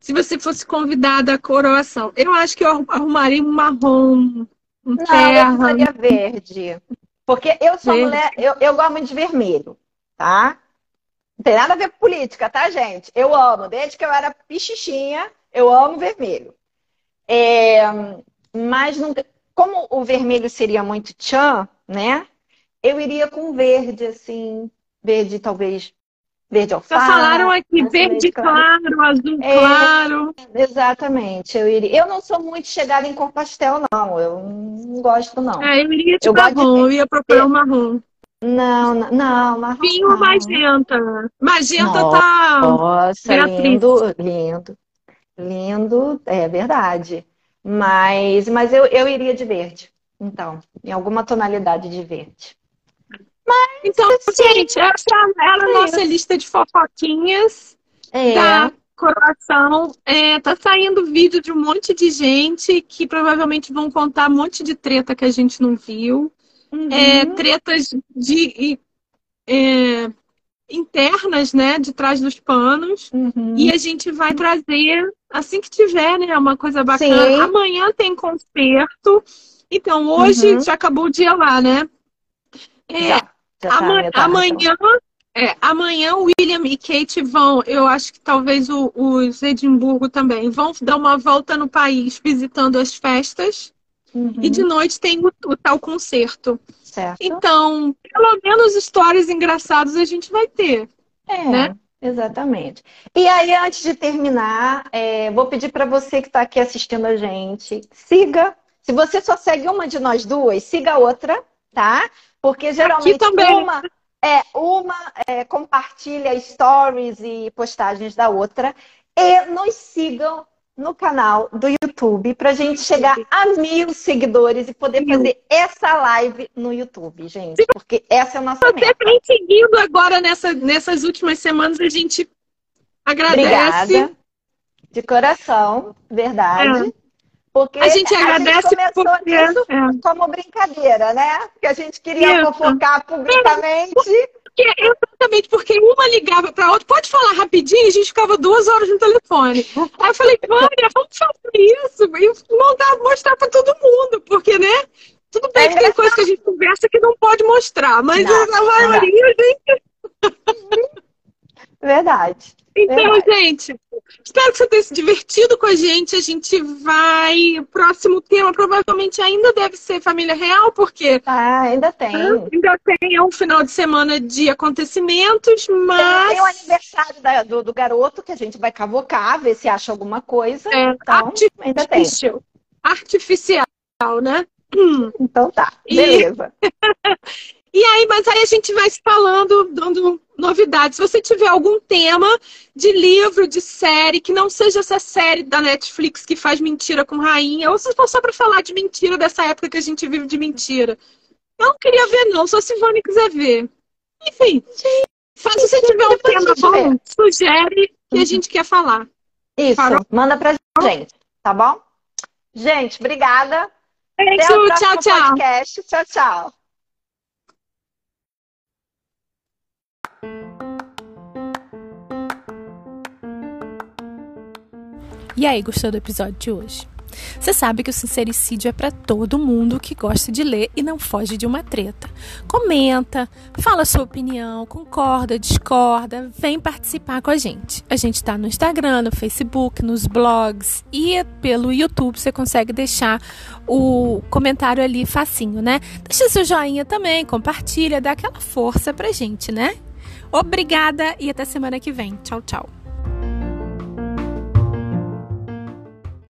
se você fosse convidada à coroação. Eu acho que eu arrumaria um marrom Um não, terra. eu usaria verde. Porque eu sou verde. mulher, eu, eu gosto muito de vermelho, tá? Não tem nada a ver com política, tá, gente? Eu amo. Desde que eu era pichichinha, eu amo vermelho. É, mas não, como o vermelho seria muito tchan, né? Eu iria com verde, assim. Verde, talvez. Verde alface. Já falaram aqui, verde claro, claro, azul é, claro. Exatamente. Eu, iria, eu não sou muito chegada em cor pastel, não. Eu não gosto, não. É, eu iria de eu marrom, de... eu ia procurar um marrom. Não, não, marrom. Vinho magenta. Magenta nossa, tá. Nossa, lindo, lindo. Lindo, é verdade. Mas, mas eu, eu iria de verde. Então, em alguma tonalidade de verde. Mas, então, assim, gente, essa era a é nossa lista de fofoquinhas é. da coroação. É, tá saindo vídeo de um monte de gente que provavelmente vão contar um monte de treta que a gente não viu. Uhum. É, tretas de é, internas, né, de trás dos panos. Uhum. E a gente vai trazer assim que tiver, né, uma coisa bacana. Sim. Amanhã tem concerto. Então, hoje uhum. já acabou o dia lá, né? É, já, já amanhã, tá, amanhã, é, amanhã o William e Kate vão, eu acho que talvez o, os Edimburgo também, vão dar uma volta no país visitando as festas. Uhum. E de noite tem o, o, tal concerto. Certo. Então, pelo menos histórias engraçadas a gente vai ter. É, né? exatamente. E aí, antes de terminar, é, vou pedir para você que está aqui assistindo a gente, siga. Se você só segue uma de nós duas, siga a outra, tá? Porque geralmente uma, é, uma é, compartilha stories e postagens da outra. E nos sigam no canal do YouTube para a gente chegar a mil seguidores e poder fazer essa live no YouTube, gente. Porque essa é a nossa meta. Você vem seguindo agora nessa, nessas últimas semanas, a gente agradece. Obrigada. De coração, verdade. É. Porque a gente agradece a gente começou porque... isso é. como brincadeira, né? Porque a gente queria isso. fofocar publicamente. Porque, exatamente, porque uma ligava para outra, pode falar rapidinho, a gente ficava duas horas no telefone. Aí eu falei, Vânia, vamos fazer isso e mandar, mostrar para todo mundo, porque, né? Tudo bem é que tem coisa que a gente conversa que não pode mostrar, mas não, a maioria a gente. Verdade. Então, Verdade. gente, espero que você tenha se divertido com a gente. A gente vai. O próximo tema provavelmente ainda deve ser família real, porque. Ah, ainda tem. Ainda tem, é um final de semana de acontecimentos, mas. Tem, tem o aniversário da, do, do, garoto que a gente vai cavocar, ver se acha alguma coisa. É, então, ainda tem. Artificial, né? Então tá, beleza. E... [LAUGHS] e aí, mas aí a gente vai se falando, dando novidades. Se você tiver algum tema de livro, de série, que não seja essa série da Netflix que faz mentira com rainha, ou se for só para falar de mentira dessa época que a gente vive de mentira. Eu não queria ver, não, só se Ivone quiser ver. Enfim, se você tiver um tema bom, sugere que a gente quer falar. Isso, Farol? manda pra gente, tá bom? Gente, obrigada. Beijo, tchau, tchau. Podcast. Tchau, tchau. E aí, gostou do episódio de hoje? Você sabe que o sincericídio é para todo mundo que gosta de ler e não foge de uma treta. Comenta, fala sua opinião, concorda, discorda, vem participar com a gente. A gente está no Instagram, no Facebook, nos blogs e pelo YouTube você consegue deixar o comentário ali facinho, né? Deixa seu joinha também, compartilha, dá aquela força pra gente, né? Obrigada e até semana que vem. Tchau, tchau.